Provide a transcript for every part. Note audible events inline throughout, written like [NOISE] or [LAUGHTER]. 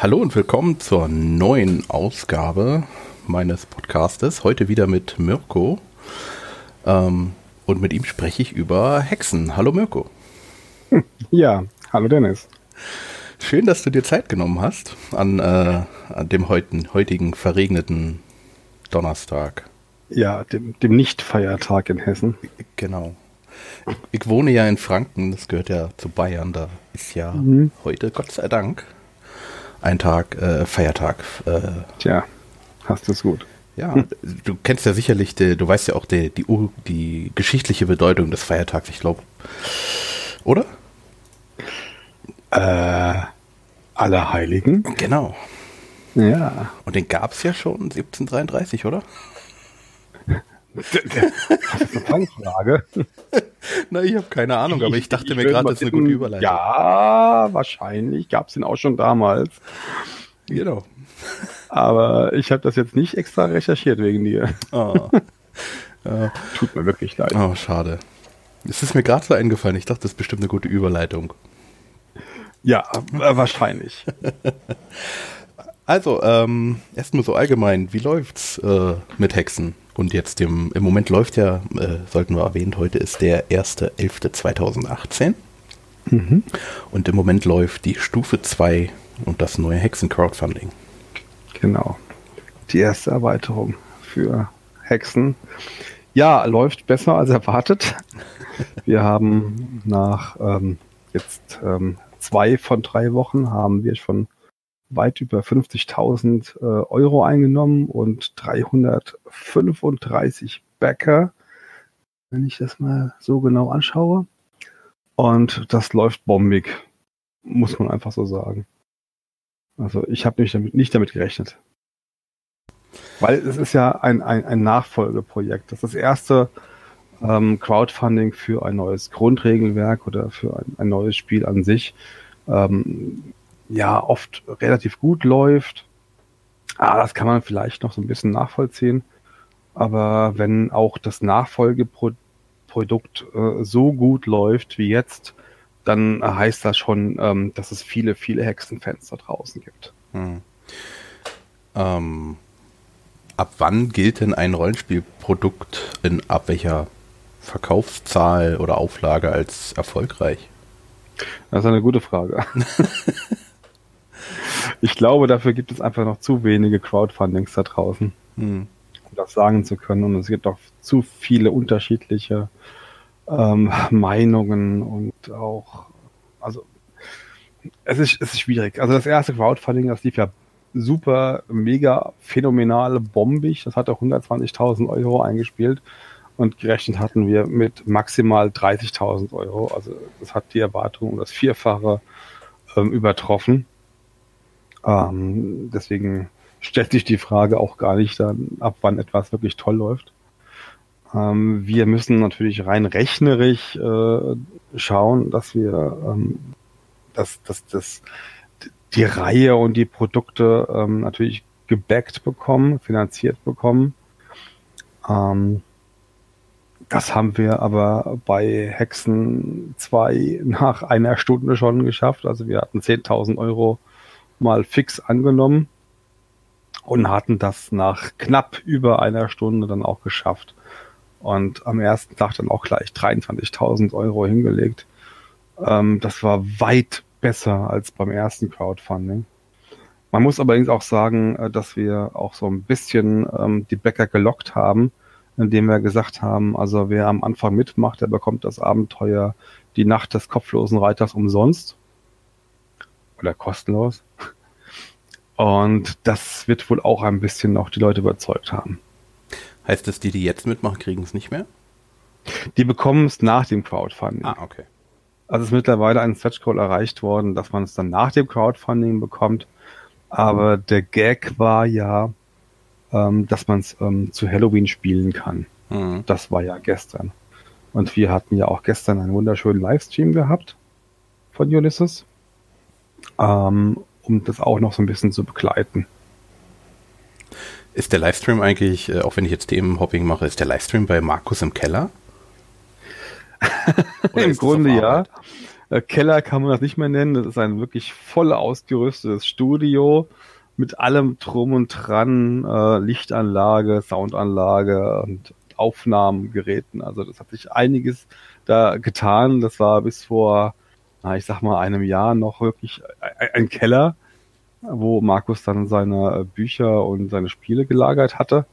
Hallo und willkommen zur neuen Ausgabe meines Podcastes. Heute wieder mit Mirko. Ähm, und mit ihm spreche ich über Hexen. Hallo Mirko. Ja, hallo Dennis. Schön, dass du dir Zeit genommen hast an, äh, an dem heutigen, heutigen verregneten Donnerstag. Ja, dem, dem Nicht-Feiertag in Hessen. Genau. Ich, ich, wohne ja in Franken, das gehört ja zu Bayern, da ist ja mhm. heute, Gott sei Dank, ein Tag, äh, Feiertag. Äh, Tja, hast du es gut. Ja, du kennst ja sicherlich, die, du weißt ja auch die, die, die geschichtliche Bedeutung des Feiertags, ich glaube. Oder? Äh, Allerheiligen? Genau. Ja. Und den gab es ja schon 1733, oder? [LAUGHS] Das ist eine Fangfrage. [LAUGHS] Na, ich habe keine Ahnung, aber ich dachte ich, mir gerade, das ist eine gute Überleitung. Ja, wahrscheinlich gab es den auch schon damals. Genau. Aber ich habe das jetzt nicht extra recherchiert wegen dir. Oh. [LAUGHS] Tut mir wirklich leid. Oh, schade. Es ist mir gerade so eingefallen. Ich dachte, das ist bestimmt eine gute Überleitung. Ja, äh, wahrscheinlich. [LAUGHS] Also, ähm, erstmal so allgemein, wie läuft's äh, mit Hexen? Und jetzt im, im Moment läuft ja, äh, sollten wir erwähnt, heute ist der 1.11.2018. Mhm. Und im Moment läuft die Stufe 2 und das neue Hexen-Crowdfunding. Genau. Die erste Erweiterung für Hexen. Ja, läuft besser als erwartet. Wir haben nach ähm, jetzt ähm, zwei von drei Wochen haben wir schon weit über 50.000 äh, Euro eingenommen und 335 Bäcker, wenn ich das mal so genau anschaue. Und das läuft bombig, muss man einfach so sagen. Also ich habe nicht damit, nicht damit gerechnet. Weil es ist ja ein, ein, ein Nachfolgeprojekt. Das ist das erste ähm, Crowdfunding für ein neues Grundregelwerk oder für ein, ein neues Spiel an sich. Ähm, ja oft relativ gut läuft. Ah, das kann man vielleicht noch so ein bisschen nachvollziehen. Aber wenn auch das Nachfolgeprodukt äh, so gut läuft wie jetzt, dann heißt das schon, ähm, dass es viele, viele Hexenfans da draußen gibt. Hm. Ähm, ab wann gilt denn ein Rollenspielprodukt in ab welcher Verkaufszahl oder Auflage als erfolgreich? Das ist eine gute Frage. [LAUGHS] ich glaube, dafür gibt es einfach noch zu wenige Crowdfundings da draußen, hm. um das sagen zu können. Und es gibt auch zu viele unterschiedliche ähm, Meinungen und auch, also es ist, es ist schwierig. Also das erste Crowdfunding, das lief ja super, mega, phänomenal, bombig. Das hat auch 120.000 Euro eingespielt und gerechnet hatten wir mit maximal 30.000 Euro. Also das hat die Erwartung um das Vierfache ähm, übertroffen. Ähm, deswegen stellt sich die Frage auch gar nicht dann, ab wann etwas wirklich toll läuft. Ähm, wir müssen natürlich rein rechnerisch äh, schauen, dass wir ähm, dass, dass, dass die Reihe und die Produkte ähm, natürlich gebackt bekommen, finanziert bekommen. Ähm, das haben wir aber bei Hexen 2 [LAUGHS] nach einer Stunde schon geschafft. Also wir hatten 10.000 Euro mal fix angenommen und hatten das nach knapp über einer Stunde dann auch geschafft. Und am ersten Tag dann auch gleich 23.000 Euro hingelegt. Ähm, das war weit besser als beim ersten Crowdfunding. Man muss allerdings auch sagen, äh, dass wir auch so ein bisschen ähm, die Bäcker gelockt haben, indem wir gesagt haben, also wer am Anfang mitmacht, der bekommt das Abenteuer Die Nacht des kopflosen Reiters umsonst oder kostenlos. Und das wird wohl auch ein bisschen noch die Leute überzeugt haben. Heißt das, die, die jetzt mitmachen, kriegen es nicht mehr? Die bekommen es nach dem Crowdfunding. Ah, okay. Also ist mittlerweile ein Stretch Goal erreicht worden, dass man es dann nach dem Crowdfunding bekommt. Aber der Gag war ja, ähm, dass man es ähm, zu Halloween spielen kann. Mhm. Das war ja gestern. Und wir hatten ja auch gestern einen wunderschönen Livestream gehabt von Ulysses, ähm, um das auch noch so ein bisschen zu begleiten. Ist der Livestream eigentlich, äh, auch wenn ich jetzt Themenhopping mache, ist der Livestream bei Markus im Keller? [LAUGHS] Im Grunde ja. Äh, Keller kann man das nicht mehr nennen. Das ist ein wirklich voll ausgerüstetes Studio mit allem drum und dran, äh, Lichtanlage, Soundanlage und Aufnahmegeräten. Also das hat sich einiges da getan. Das war bis vor, ich sag mal, einem Jahr noch wirklich ein Keller, wo Markus dann seine Bücher und seine Spiele gelagert hatte.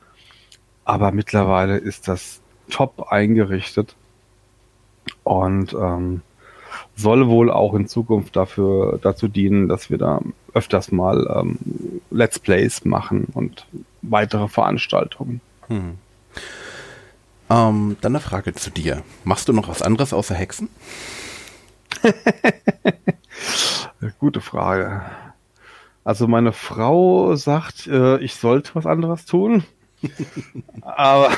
Aber mittlerweile ist das top eingerichtet und ähm, soll wohl auch in Zukunft dafür dazu dienen, dass wir da öfters mal ähm, Let's Plays machen und weitere Veranstaltungen. Hm. Ähm, dann eine Frage zu dir. Machst du noch was anderes außer Hexen? [LAUGHS] Gute Frage. Also meine Frau sagt, äh, ich sollte was anderes tun. [LAUGHS] Aber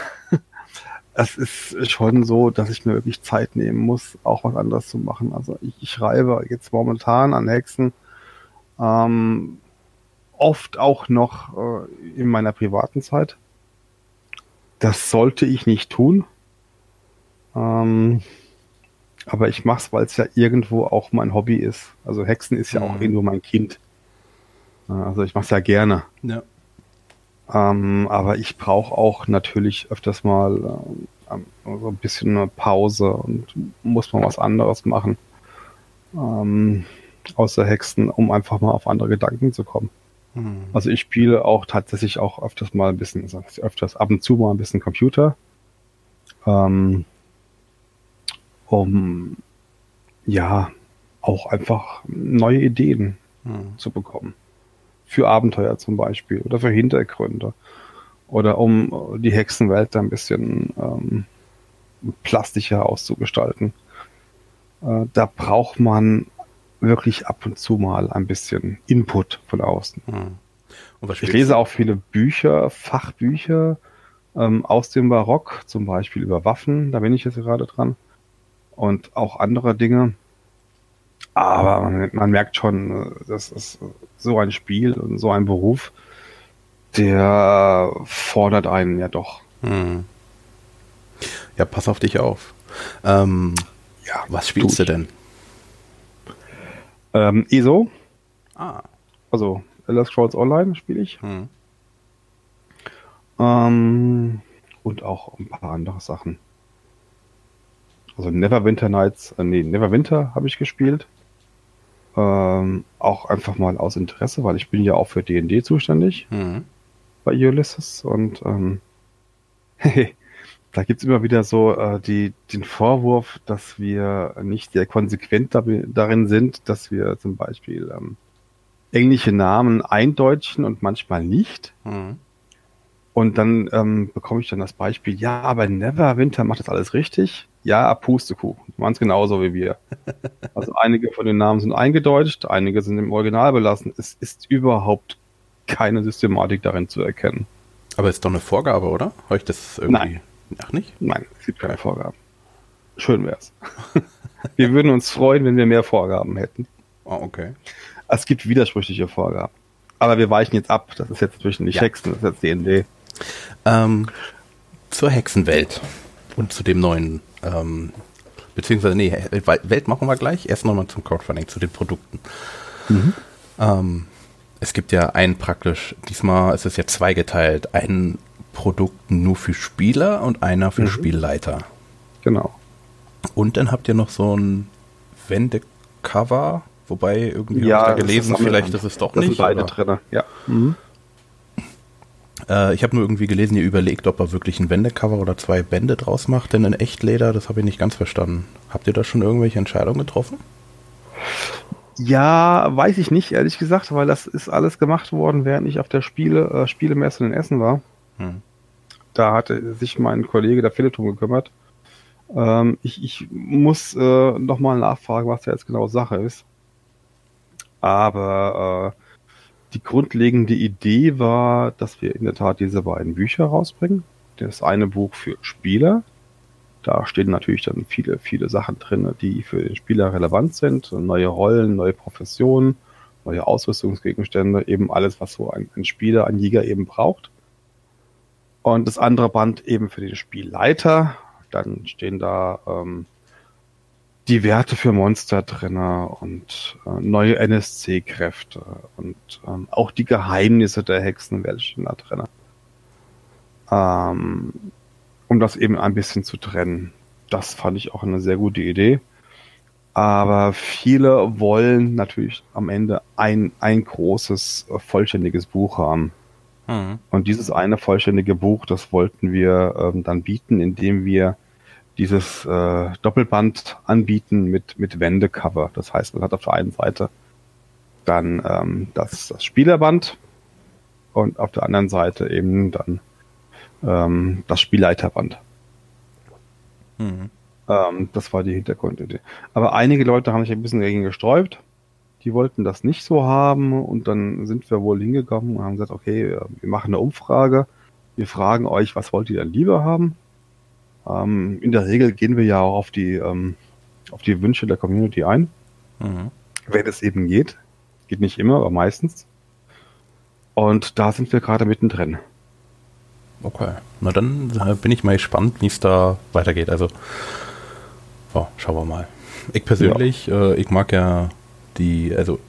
[LAUGHS] es ist schon so, dass ich mir wirklich Zeit nehmen muss, auch was anderes zu machen. Also ich, ich schreibe jetzt momentan an Hexen ähm, oft auch noch äh, in meiner privaten Zeit. Das sollte ich nicht tun. Ähm, aber ich mache es, weil es ja irgendwo auch mein Hobby ist. Also Hexen ist ja mhm. auch irgendwo mein Kind. Also ich mache es ja gerne. Ja. Ähm, aber ich brauche auch natürlich öfters mal ähm, so ein bisschen eine Pause und muss mal was anderes machen. Ähm, außer Hexen, um einfach mal auf andere Gedanken zu kommen. Mhm. Also ich spiele auch tatsächlich auch öfters mal ein bisschen, öfters ab und zu mal ein bisschen Computer. Ähm, um ja auch einfach neue Ideen mhm. zu bekommen für Abenteuer zum Beispiel oder für Hintergründe oder um die Hexenwelt da ein bisschen ähm, plastischer auszugestalten. Äh, da braucht man wirklich ab und zu mal ein bisschen Input von außen. Hm. ich lese auch viele Bücher, Fachbücher ähm, aus dem Barock, zum Beispiel über Waffen, da bin ich jetzt gerade dran. Und auch andere Dinge. Aber man, man, merkt schon, das ist so ein Spiel und so ein Beruf, der fordert einen ja doch. Hm. Ja, pass auf dich auf. Ähm, ja, was spielst du denn? Ähm, ESO. Ah. Also Elder Scrolls Online spiele ich. Hm. Ähm, und auch ein paar andere Sachen. Also Neverwinter Nights, äh, nee, Neverwinter habe ich gespielt. Ähm, auch einfach mal aus Interesse, weil ich bin ja auch für D&D zuständig mhm. bei Ulysses und ähm, [LAUGHS] da gibt's immer wieder so äh, die, den Vorwurf, dass wir nicht sehr konsequent darin sind, dass wir zum Beispiel ähm, englische Namen eindeutschen und manchmal nicht. Mhm. Und dann ähm, bekomme ich dann das Beispiel, ja, aber Neverwinter macht das alles richtig. Ja, Pustekuchen. Machen es genauso wie wir. [LAUGHS] Also einige von den Namen sind eingedeutscht, einige sind im Original belassen. Es ist überhaupt keine Systematik darin zu erkennen. Aber ist doch eine Vorgabe, oder? Habe ich das irgendwie? Nein. Ach nicht? Nein, es gibt keine Vorgaben. Schön wär's. [LAUGHS] wir würden uns freuen, wenn wir mehr Vorgaben hätten. Oh, okay. Es gibt widersprüchliche Vorgaben. Aber wir weichen jetzt ab. Das ist jetzt zwischen die ja. Hexen, das ist jetzt D&D. Ähm, zur Hexenwelt und zu dem neuen ähm, beziehungsweise, nee, Welt machen wir gleich. Erst nochmal zum Crowdfunding, zu den Produkten. Mhm. Ähm, es gibt ja einen praktisch, diesmal ist es ja zweigeteilt, ein Produkt nur für Spieler und einer für mhm. Spielleiter. Genau. Und dann habt ihr noch so ein Wendecover, wobei irgendwie ja, habe ich da gelesen, vielleicht ist es doch das nicht. Sind beide drin, ja. Mhm. Äh, ich habe nur irgendwie gelesen, ihr überlegt, ob er wirklich ein Wendecover oder zwei Bände draus macht, denn in Echtleder, das habe ich nicht ganz verstanden. Habt ihr da schon irgendwelche Entscheidungen getroffen? Ja, weiß ich nicht, ehrlich gesagt, weil das ist alles gemacht worden, während ich auf der Spiele, äh, Spielemesse in Essen war. Hm. Da hatte sich mein Kollege, der Philipp, drum gekümmert. Ähm, ich, ich muss äh, nochmal nachfragen, was da jetzt genau Sache ist. Aber äh, die grundlegende Idee war, dass wir in der Tat diese beiden Bücher rausbringen. Das eine Buch für Spieler. Da stehen natürlich dann viele, viele Sachen drin, die für den Spieler relevant sind. Neue Rollen, neue Professionen, neue Ausrüstungsgegenstände, eben alles, was so ein, ein Spieler, ein Jäger eben braucht. Und das andere Band eben für den Spielleiter. Dann stehen da ähm, die Werte für Monster drin und äh, neue NSC-Kräfte und ähm, auch die Geheimnisse der Hexen welche da drin. Ähm, um das eben ein bisschen zu trennen. Das fand ich auch eine sehr gute Idee. Aber viele wollen natürlich am Ende ein, ein großes, äh, vollständiges Buch haben. Mhm. Und dieses eine vollständige Buch, das wollten wir ähm, dann bieten, indem wir dieses äh, Doppelband anbieten mit, mit Wendecover. Das heißt, man hat auf der einen Seite dann ähm, das, das Spielerband und auf der anderen Seite eben dann ähm, das Spielleiterband. Mhm. Ähm, das war die Hintergrundidee. Aber einige Leute haben sich ein bisschen dagegen gesträubt. Die wollten das nicht so haben und dann sind wir wohl hingekommen und haben gesagt, okay, wir machen eine Umfrage. Wir fragen euch, was wollt ihr denn lieber haben? Ähm, in der Regel gehen wir ja auch auf die, ähm, auf die Wünsche der Community ein. Mhm. Wenn es eben geht. Geht nicht immer, aber meistens. Und da sind wir gerade mittendrin. Okay. Na dann äh, bin ich mal gespannt, wie es da weitergeht. Also, oh, schauen wir mal. Ich persönlich, ja. äh, ich mag ja die, also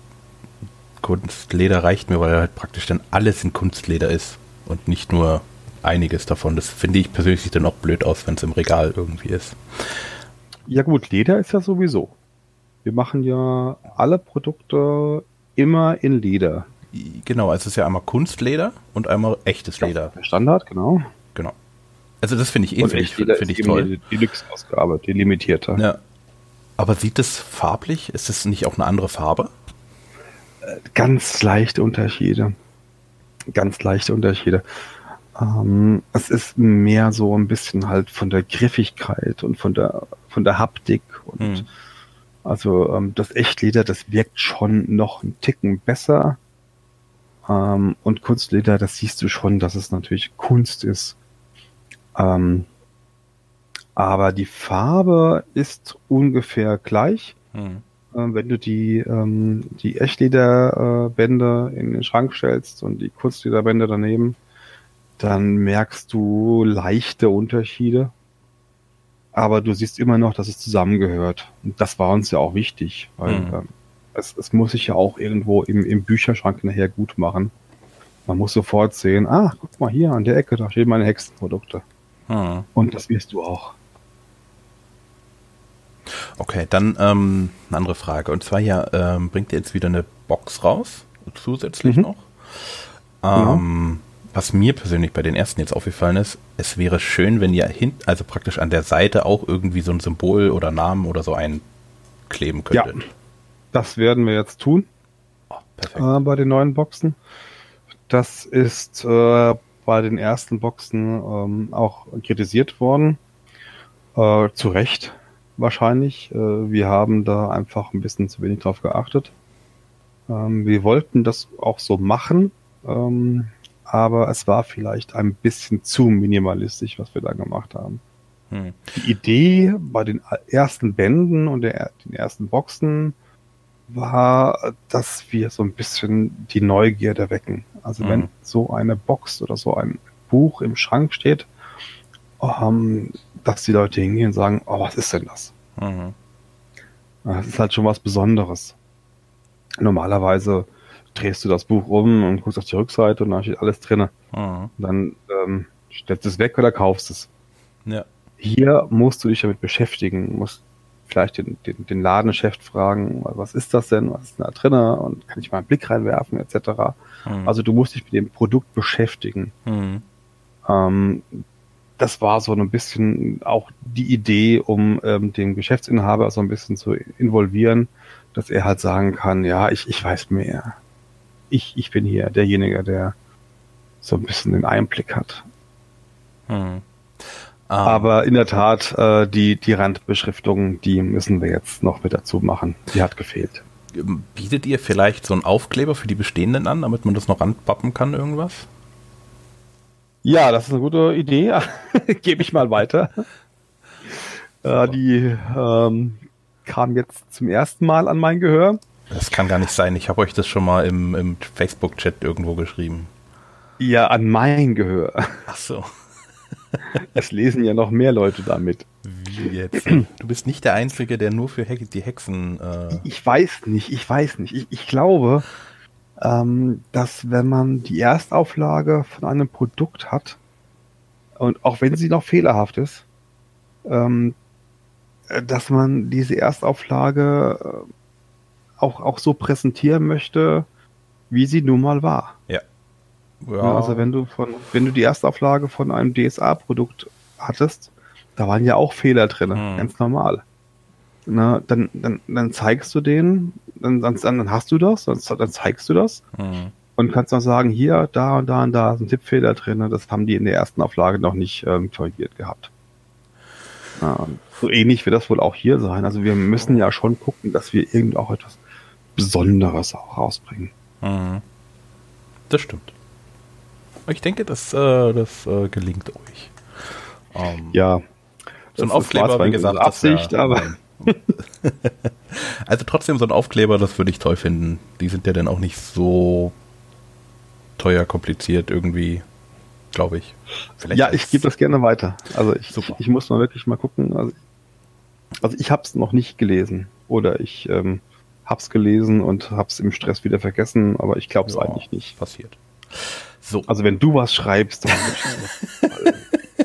Kunstleder reicht mir, weil halt praktisch dann alles in Kunstleder ist und nicht nur einiges davon. Das finde ich persönlich sieht dann auch blöd aus, wenn es im Regal irgendwie ist. Ja gut, Leder ist ja sowieso. Wir machen ja alle Produkte immer in Leder. Genau, also es ist ja einmal Kunstleder und einmal echtes Leder. Der Standard, genau. Genau. Also das finde ich eh finde ich, find ich toll. Die Deluxe-Ausgabe, die limitierte. Ja. Aber sieht es farblich? Ist es nicht auch eine andere Farbe? Äh, ganz leichte Unterschiede. Ganz leichte Unterschiede. Ähm, es ist mehr so ein bisschen halt von der Griffigkeit und von der von der Haptik und hm. also ähm, das Echtleder, das wirkt schon noch einen Ticken besser. Ähm, und Kunstleder, das siehst du schon, dass es natürlich Kunst ist. Ähm, aber die Farbe ist ungefähr gleich. Hm. Ähm, wenn du die, ähm, die Echtlederbände äh, in den Schrank stellst und die Kunstlederbände daneben, dann merkst du leichte Unterschiede. Aber du siehst immer noch, dass es zusammengehört. Und das war uns ja auch wichtig, weil mhm. ähm, es, es muss sich ja auch irgendwo im, im Bücherschrank nachher gut machen. Man muss sofort sehen, ah, guck mal hier an der Ecke, da stehen meine Hexenprodukte. Mhm. Und das wirst du auch. Okay, dann ähm, eine andere Frage. Und zwar ja, ähm, bringt ihr jetzt wieder eine Box raus, zusätzlich mhm. noch. Ähm, was mir persönlich bei den ersten jetzt aufgefallen ist, es wäre schön, wenn ihr hinten, also praktisch an der Seite auch irgendwie so ein Symbol oder Namen oder so einkleben könntet. Ja, das werden wir jetzt tun. Oh, perfekt. Äh, bei den neuen Boxen. Das ist äh, bei den ersten Boxen ähm, auch kritisiert worden. Äh, zu Recht wahrscheinlich. Äh, wir haben da einfach ein bisschen zu wenig drauf geachtet. Ähm, wir wollten das auch so machen. Ähm, aber es war vielleicht ein bisschen zu minimalistisch, was wir da gemacht haben. Hm. Die Idee bei den ersten Bänden und der, den ersten Boxen war, dass wir so ein bisschen die Neugierde wecken. Also hm. wenn so eine Box oder so ein Buch im Schrank steht, ähm, dass die Leute hingehen und sagen, oh, was ist denn das? Mhm. Das ist halt schon was Besonderes. Normalerweise drehst du das Buch um und guckst auf die Rückseite und da steht alles drin. Mhm. Dann ähm, stellst du es weg oder kaufst es. Ja. Hier musst du dich damit beschäftigen, musst vielleicht den, den, den Ladenchef fragen, was ist das denn, was ist da drin und kann ich mal einen Blick reinwerfen, etc. Mhm. Also du musst dich mit dem Produkt beschäftigen. Mhm. Ähm, das war so ein bisschen auch die Idee, um ähm, den Geschäftsinhaber so ein bisschen zu involvieren, dass er halt sagen kann, ja, ich, ich weiß mehr ich, ich bin hier derjenige, der so ein bisschen den Einblick hat. Hm. Ah. Aber in der Tat, äh, die, die Randbeschriftung, die müssen wir jetzt noch mit dazu machen. Die hat gefehlt. Bietet ihr vielleicht so einen Aufkleber für die bestehenden an, damit man das noch anpappen kann, irgendwas? Ja, das ist eine gute Idee. [LAUGHS] Gebe ich mal weiter. Äh, die ähm, kam jetzt zum ersten Mal an mein Gehör. Das kann gar nicht sein. Ich habe euch das schon mal im, im Facebook-Chat irgendwo geschrieben. Ja, an mein Gehör. Ach so. [LAUGHS] es lesen ja noch mehr Leute damit. Wie jetzt? Du bist nicht der Einzige, der nur für Hex die Hexen. Äh ich weiß nicht, ich weiß nicht. Ich, ich glaube, ähm, dass wenn man die Erstauflage von einem Produkt hat, und auch wenn sie noch fehlerhaft ist, ähm, äh, dass man diese Erstauflage äh, auch, auch so präsentieren möchte, wie sie nun mal war. Ja. ja. Also wenn du von, wenn du die Erstauflage von einem DSA-Produkt hattest, da waren ja auch Fehler drin, hm. ganz normal. Na, dann, dann, dann zeigst du denen, dann, dann, dann hast du das, dann, dann zeigst du das hm. und kannst dann sagen, hier, da und da und da sind Tippfehler drin, das haben die in der ersten Auflage noch nicht ähm, korrigiert gehabt. Ja, so ähnlich wird das wohl auch hier sein. Also wir müssen ja schon gucken, dass wir irgend auch etwas Besonderes auch rausbringen. Mhm. Das stimmt. Ich denke, das, äh, das äh, gelingt euch. Ähm, ja. So ein Aufkleber, wie gesagt, Absicht, ja, aber. [LAUGHS] also trotzdem so ein Aufkleber, das würde ich toll finden. Die sind ja dann auch nicht so teuer, kompliziert irgendwie, glaube ich. Vielleicht ja, ich gebe das gerne weiter. Also ich, ich muss mal wirklich mal gucken. Also, also ich habe es noch nicht gelesen oder ich ähm, hab's gelesen und hab's im Stress wieder vergessen, aber ich glaube es ja, eigentlich nicht. Passiert. So. Also wenn du was schreibst, dann [LAUGHS]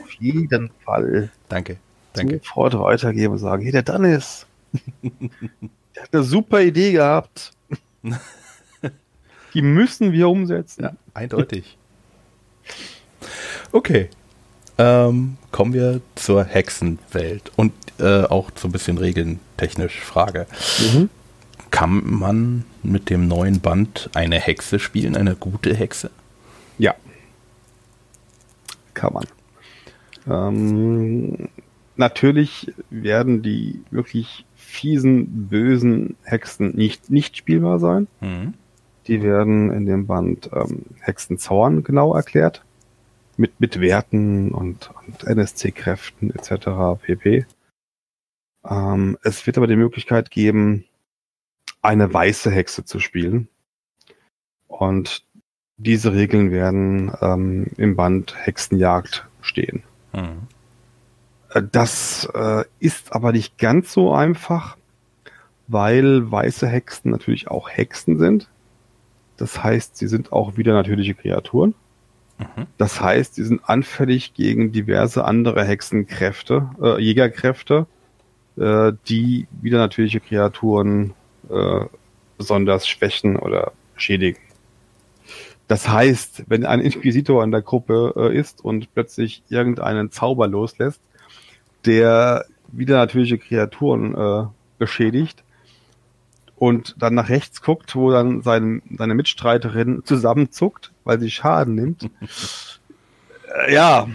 auf jeden Fall. Danke. Danke. Sofort weitergeben und sagen, hey, der Dennis, [LAUGHS] der hat eine super Idee gehabt. [LAUGHS] Die müssen wir umsetzen. Ja, eindeutig. Okay. Ähm, kommen wir zur Hexenwelt und äh, auch so ein bisschen regentechnisch Frage. Mhm. Kann man mit dem neuen Band eine Hexe spielen, eine gute Hexe? Ja. Kann man. Ähm, natürlich werden die wirklich fiesen, bösen Hexen nicht, nicht spielbar sein. Mhm. Die werden in dem Band ähm, Hexenzauern genau erklärt. Mit, mit Werten und, und NSC-Kräften etc. pp. Ähm, es wird aber die Möglichkeit geben, eine weiße Hexe zu spielen. Und diese Regeln werden ähm, im Band Hexenjagd stehen. Mhm. Das äh, ist aber nicht ganz so einfach, weil weiße Hexen natürlich auch Hexen sind. Das heißt, sie sind auch wieder natürliche Kreaturen. Mhm. Das heißt, sie sind anfällig gegen diverse andere Hexenkräfte, äh, Jägerkräfte, äh, die wieder natürliche Kreaturen äh, besonders schwächen oder schädigen. Das heißt, wenn ein Inquisitor in der Gruppe äh, ist und plötzlich irgendeinen Zauber loslässt, der wieder natürliche Kreaturen äh, beschädigt und dann nach rechts guckt, wo dann sein, seine Mitstreiterin zusammenzuckt, weil sie Schaden nimmt, äh, ja,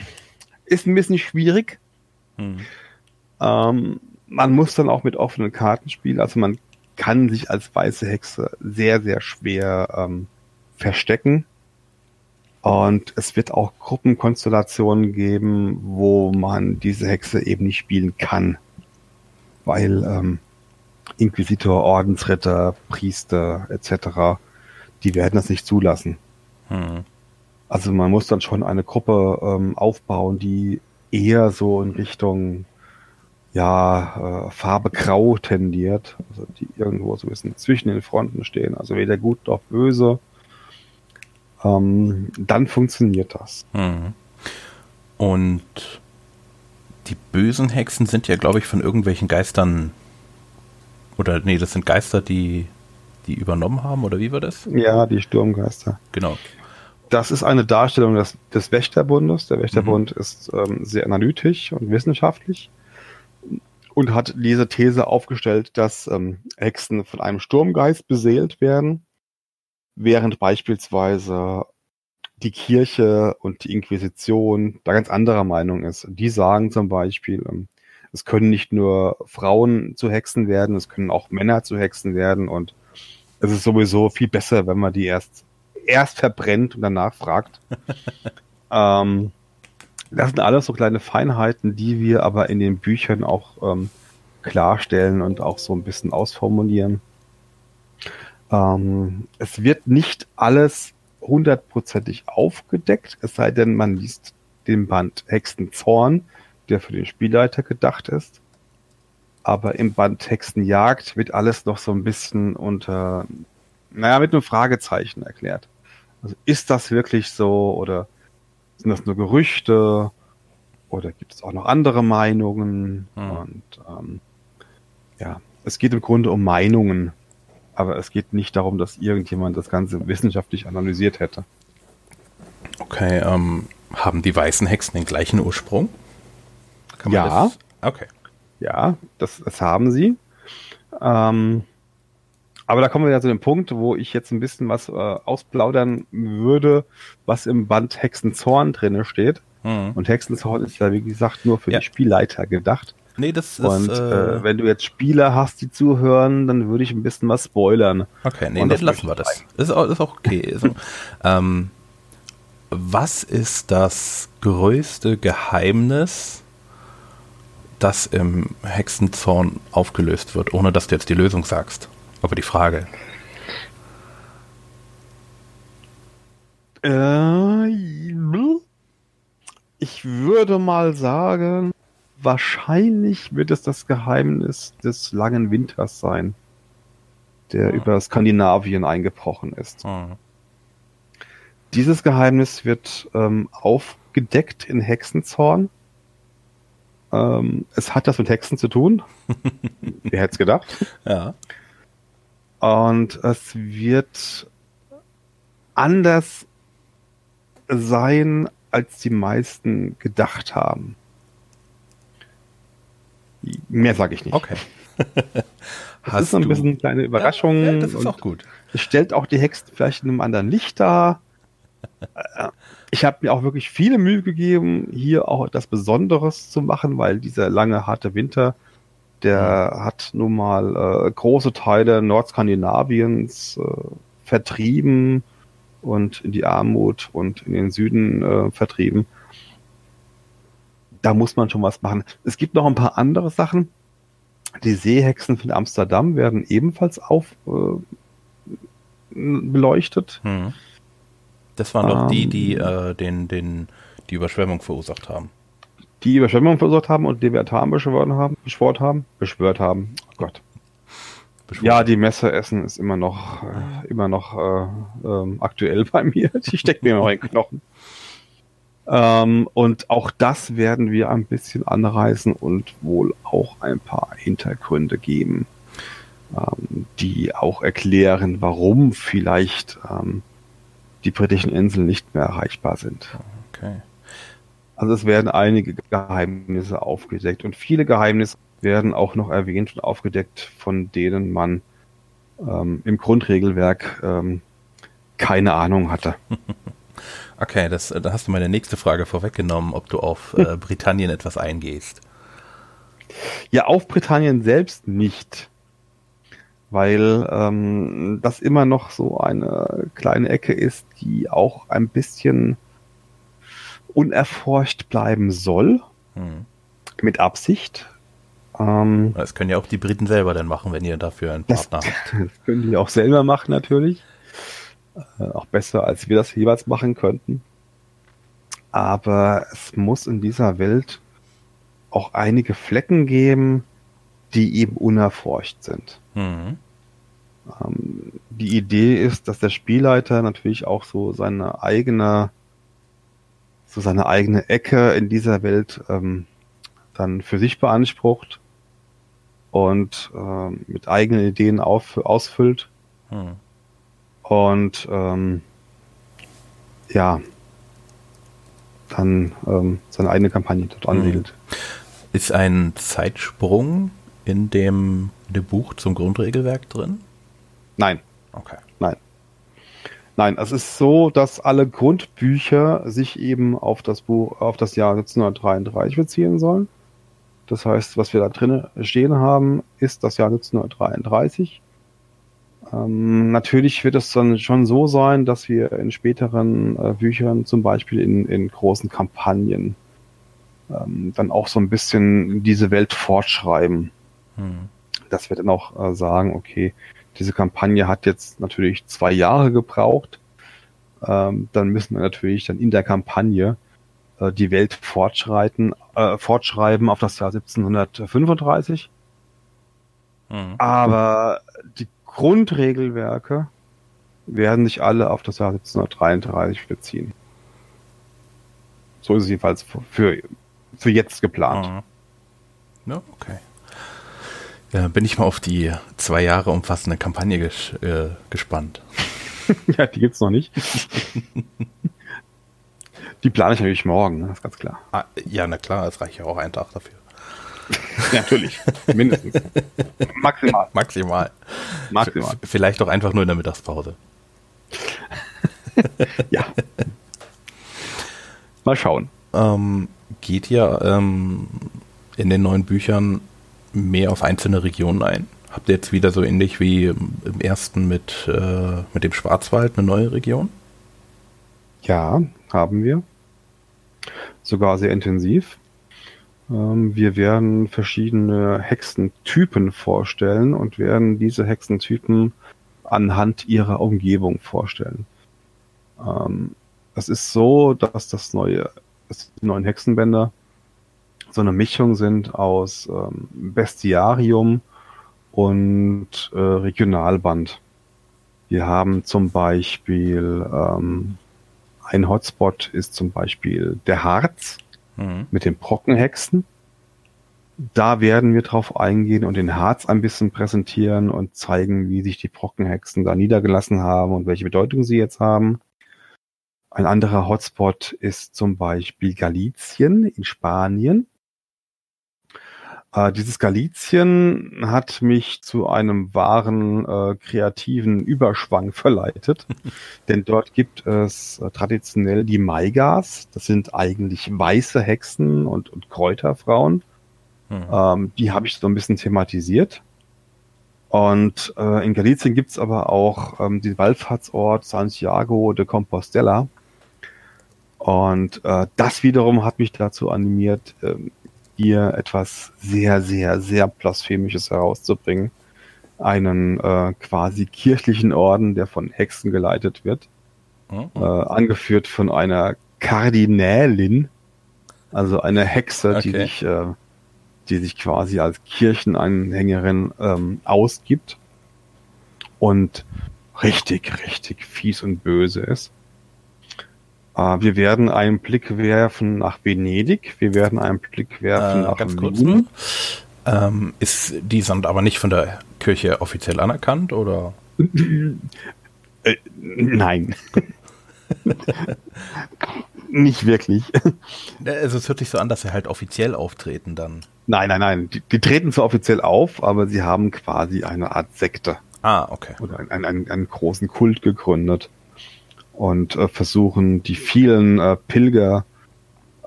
ist ein bisschen schwierig. Hm. Ähm, man muss dann auch mit offenen Karten spielen, also man kann sich als weiße Hexe sehr, sehr schwer ähm, verstecken. Und es wird auch Gruppenkonstellationen geben, wo man diese Hexe eben nicht spielen kann. Weil ähm, Inquisitor, Ordensritter, Priester etc., die werden das nicht zulassen. Hm. Also man muss dann schon eine Gruppe ähm, aufbauen, die eher so in Richtung ja, äh, Farbe grau tendiert, also die irgendwo so ein bisschen zwischen den Fronten stehen, also weder gut noch böse, ähm, dann funktioniert das. Mhm. Und die bösen Hexen sind ja, glaube ich, von irgendwelchen Geistern oder nee, das sind Geister, die die übernommen haben, oder wie war das? Ja, die Sturmgeister. Genau. Das ist eine Darstellung des, des Wächterbundes. Der Wächterbund mhm. ist ähm, sehr analytisch und wissenschaftlich und hat diese These aufgestellt, dass ähm, Hexen von einem Sturmgeist beseelt werden, während beispielsweise die Kirche und die Inquisition da ganz anderer Meinung ist. Die sagen zum Beispiel, ähm, es können nicht nur Frauen zu Hexen werden, es können auch Männer zu Hexen werden und es ist sowieso viel besser, wenn man die erst erst verbrennt und danach fragt. [LAUGHS] ähm, das sind alles so kleine Feinheiten, die wir aber in den Büchern auch ähm, klarstellen und auch so ein bisschen ausformulieren. Ähm, es wird nicht alles hundertprozentig aufgedeckt, es sei denn, man liest den Band Hexenzorn, der für den Spielleiter gedacht ist. Aber im Band Hexenjagd wird alles noch so ein bisschen unter, naja, mit einem Fragezeichen erklärt. Also ist das wirklich so oder sind das nur Gerüchte oder gibt es auch noch andere Meinungen? Hm. Und ähm, ja, es geht im Grunde um Meinungen, aber es geht nicht darum, dass irgendjemand das Ganze wissenschaftlich analysiert hätte. Okay, ähm, haben die weißen Hexen den gleichen Ursprung? ja. Das? Okay. Ja, das, das haben sie. Ähm, aber da kommen wir ja zu dem Punkt, wo ich jetzt ein bisschen was äh, ausplaudern würde, was im Band Hexenzorn drinne steht. Mhm. Und Hexenzorn ist ja, wie gesagt, nur für ja. die Spielleiter gedacht. Nee, das ist. Und äh, äh, wenn du jetzt Spieler hast, die zuhören, dann würde ich ein bisschen was spoilern. Okay, nee, nee lassen wir das. Ist auch, ist auch okay. so, [LAUGHS] ähm, was ist das größte Geheimnis, das im Hexenzorn aufgelöst wird, ohne dass du jetzt die Lösung sagst? Aber die Frage. Äh, ich würde mal sagen, wahrscheinlich wird es das Geheimnis des langen Winters sein, der oh. über Skandinavien eingebrochen ist. Oh. Dieses Geheimnis wird ähm, aufgedeckt in Hexenzorn. Ähm, es hat das mit Hexen zu tun. [LAUGHS] Wer hätte es gedacht? Ja. Und es wird anders sein, als die meisten gedacht haben. Mehr sage ich nicht. Okay. [LAUGHS] das ist so ein bisschen eine kleine Überraschung. Ja, ja, das ist auch gut. Es stellt auch die Hexen vielleicht in einem anderen Licht dar. [LAUGHS] Ich habe mir auch wirklich viele Mühe gegeben, hier auch etwas Besonderes zu machen, weil dieser lange, harte Winter, der mhm. hat nun mal äh, große Teile Nordskandinaviens äh, vertrieben und in die Armut und in den Süden äh, vertrieben. Da muss man schon was machen. Es gibt noch ein paar andere Sachen. Die Seehexen von Amsterdam werden ebenfalls auf äh, beleuchtet. Mhm. Das waren doch ähm, die, die äh, den, den, die Überschwemmung verursacht haben. Die Überschwemmung verursacht haben und Leviathan beschworen haben, beschwört haben, beschwört haben. Oh Gott. Beschwört. Ja, die Messer essen ist immer noch, äh, immer noch äh, ähm, aktuell bei mir. [LAUGHS] Die steckt mir noch in den Knochen. Ähm, und auch das werden wir ein bisschen anreißen und wohl auch ein paar Hintergründe geben, ähm, die auch erklären, warum vielleicht ähm, die britischen Inseln nicht mehr erreichbar sind. Okay. Also es werden einige Geheimnisse aufgedeckt und viele Geheimnisse werden auch noch erwähnt und aufgedeckt, von denen man ähm, im Grundregelwerk ähm, keine Ahnung hatte. [LAUGHS] Okay, das, da hast du meine nächste Frage vorweggenommen, ob du auf äh, [LAUGHS] Britannien etwas eingehst. Ja, auf Britannien selbst nicht weil ähm, das immer noch so eine kleine Ecke ist, die auch ein bisschen unerforscht bleiben soll. Hm. Mit Absicht. Ähm, das können ja auch die Briten selber dann machen, wenn ihr dafür einen Partner das, habt. [LAUGHS] Das können die auch selber machen, natürlich. Äh, auch besser, als wir das jeweils machen könnten. Aber es muss in dieser Welt auch einige Flecken geben, die eben unerforscht sind. Mhm. Ähm, die Idee ist, dass der Spielleiter natürlich auch so seine eigene, so seine eigene Ecke in dieser Welt ähm, dann für sich beansprucht und ähm, mit eigenen Ideen auf, ausfüllt. Mhm. Und ähm, ja, dann ähm, seine eigene Kampagne dort hm. ansiedelt. Ist ein Zeitsprung in dem, in dem Buch zum Grundregelwerk drin? Nein. Okay. Nein. Es ist so, dass alle Grundbücher sich eben auf das Buch, auf das Jahr 1933 beziehen sollen. Das heißt, was wir da drin stehen haben, ist das Jahr 1933. Ähm, natürlich wird es dann schon so sein, dass wir in späteren äh, Büchern, zum Beispiel in, in großen Kampagnen, ähm, dann auch so ein bisschen diese Welt fortschreiben. Hm. Dass wir dann auch äh, sagen, okay, diese Kampagne hat jetzt natürlich zwei Jahre gebraucht. Ähm, dann müssen wir natürlich dann in der Kampagne äh, die Welt fortschreiten, äh, fortschreiben auf das Jahr 1735. Mhm. Aber die Grundregelwerke werden sich alle auf das Jahr 1733 beziehen. So ist es jedenfalls für, für jetzt geplant. Mhm. Ja, okay. Ja, bin ich mal auf die zwei Jahre umfassende Kampagne ges äh, gespannt. [LAUGHS] ja, die gibt's noch nicht. [LAUGHS] die plane ich natürlich morgen, ne? das ist ganz klar. Ah, ja, na klar, es reicht ja auch ein Tag dafür. [LAUGHS] ja, natürlich, mindestens. Maximal. Maximal. Maximal. V vielleicht auch einfach nur in der Mittagspause. ja. Mal schauen. Ähm, geht ja ähm, in den neuen Büchern mehr auf einzelne Regionen ein? Habt ihr jetzt wieder so ähnlich wie im ersten mit, äh, mit dem Schwarzwald eine neue Region? Ja, haben wir. Sogar sehr intensiv. Ähm, wir werden verschiedene Hexentypen vorstellen und werden diese Hexentypen anhand ihrer Umgebung vorstellen. Ähm, es ist so, dass das neue, dass die neuen Hexenbänder so eine Mischung sind aus ähm, Bestiarium und äh, Regionalband. Wir haben zum Beispiel ähm, ein Hotspot ist zum Beispiel der Harz mhm. mit den Brockenhexen. Da werden wir drauf eingehen und den Harz ein bisschen präsentieren und zeigen, wie sich die Brockenhexen da niedergelassen haben und welche Bedeutung sie jetzt haben. Ein anderer Hotspot ist zum Beispiel Galizien in Spanien. Äh, dieses Galizien hat mich zu einem wahren äh, kreativen Überschwang verleitet, [LAUGHS] denn dort gibt es äh, traditionell die Maigas. Das sind eigentlich weiße Hexen und, und Kräuterfrauen. Mhm. Ähm, die habe ich so ein bisschen thematisiert. Und äh, in Galicien gibt's aber auch ähm, den Wallfahrtsort Santiago de Compostela. Und äh, das wiederum hat mich dazu animiert, ähm, hier etwas sehr, sehr, sehr Blasphemisches herauszubringen. Einen äh, quasi kirchlichen Orden, der von Hexen geleitet wird. Mhm. Äh, angeführt von einer Kardinälin, also eine Hexe, okay. die sich, äh, die sich quasi als Kirchenanhängerin ähm, ausgibt und richtig, richtig fies und böse ist. Äh, wir werden einen Blick werfen nach Venedig. Wir werden einen Blick werfen äh, nach ganz Wien. Kurz, ähm, ist die Sand aber nicht von der Kirche offiziell anerkannt oder? äh, nein. [LAUGHS] nicht wirklich. Also es hört sich so an, dass sie halt offiziell auftreten dann. Nein, nein, nein. Die, die treten zwar offiziell auf, aber sie haben quasi eine Art Sekte. Ah, okay. Oder einen, einen, einen großen Kult gegründet und äh, versuchen, die vielen äh, Pilger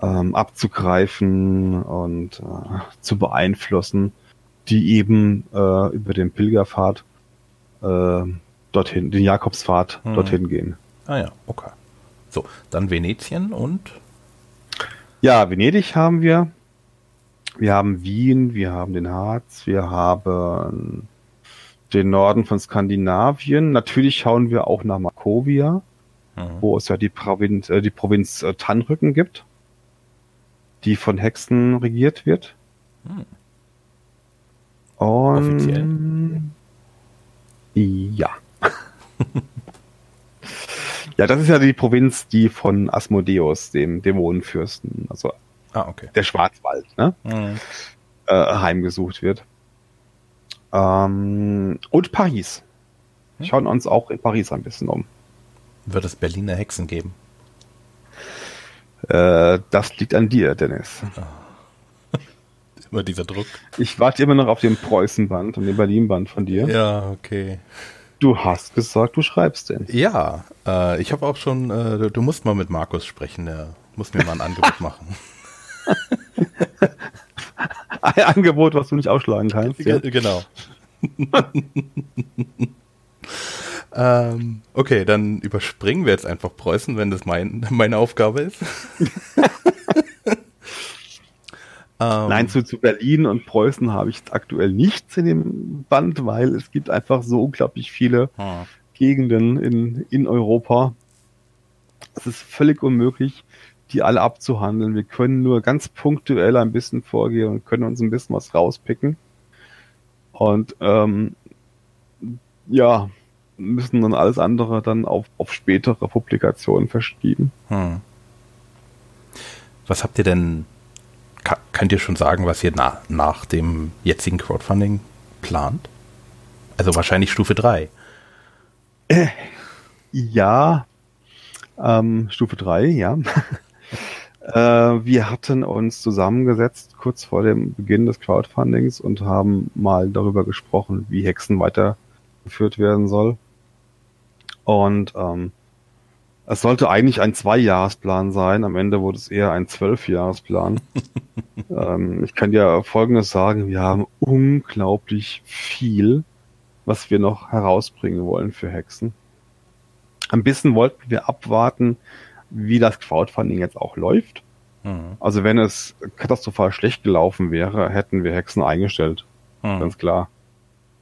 ähm, abzugreifen und äh, zu beeinflussen, die eben äh, über den Pilgerpfad äh, dorthin, den Jakobspfad hm. dorthin gehen. Ah ja, okay. So, dann Venetien und? Ja, Venedig haben wir. Wir haben Wien, wir haben den Harz, wir haben den Norden von Skandinavien. Natürlich schauen wir auch nach Markovia mhm. wo es ja die Provinz, äh, die Provinz äh, Tannrücken gibt, die von Hexen regiert wird. Mhm. Und Offiziell? ja. [LAUGHS] ja, das ist ja die Provinz, die von Asmodeus, dem Dämonenfürsten, also ah, okay. der Schwarzwald, ne? Mhm. Äh, heimgesucht wird. Ähm, und Paris. Hm? Schauen uns auch in Paris ein bisschen um. Wird es Berliner Hexen geben? Äh, das liegt an dir, Dennis. Oh. [LAUGHS] Immer dieser Druck. Ich warte immer noch auf den Preußenband und den Berlin-Band von dir. Ja, okay. Du hast gesagt, du schreibst den. Ja, äh, ich habe auch schon, äh, du musst mal mit Markus sprechen, der muss mir mal ein Angebot [LAUGHS] machen. ein Angebot, was du nicht ausschlagen kannst. Ja? Genau. [LAUGHS] Ähm, okay, dann überspringen wir jetzt einfach Preußen, wenn das mein, [LAUGHS] meine Aufgabe ist. [LAUGHS] ähm, Nein, zu, zu Berlin und Preußen habe ich aktuell nichts in dem Band, weil es gibt einfach so unglaublich viele hm. Gegenden in, in Europa. Es ist völlig unmöglich, die alle abzuhandeln. Wir können nur ganz punktuell ein bisschen vorgehen und können uns ein bisschen was rauspicken. Und ähm, ja, müssen dann alles andere dann auf, auf spätere Publikationen verschieben. Hm. Was habt ihr denn, kann, könnt ihr schon sagen, was ihr na, nach dem jetzigen Crowdfunding plant? Also wahrscheinlich Stufe 3. Äh, ja, ähm, Stufe 3, ja. [LAUGHS] äh, wir hatten uns zusammengesetzt kurz vor dem Beginn des Crowdfundings und haben mal darüber gesprochen, wie Hexen weitergeführt werden soll. Und ähm, es sollte eigentlich ein Zweijahresplan sein. Am Ende wurde es eher ein Zwölfjahresplan. [LAUGHS] ähm, ich kann dir Folgendes sagen. Wir haben unglaublich viel, was wir noch herausbringen wollen für Hexen. Ein bisschen wollten wir abwarten, wie das Crowdfunding jetzt auch läuft. Mhm. Also wenn es katastrophal schlecht gelaufen wäre, hätten wir Hexen eingestellt. Mhm. Ganz klar.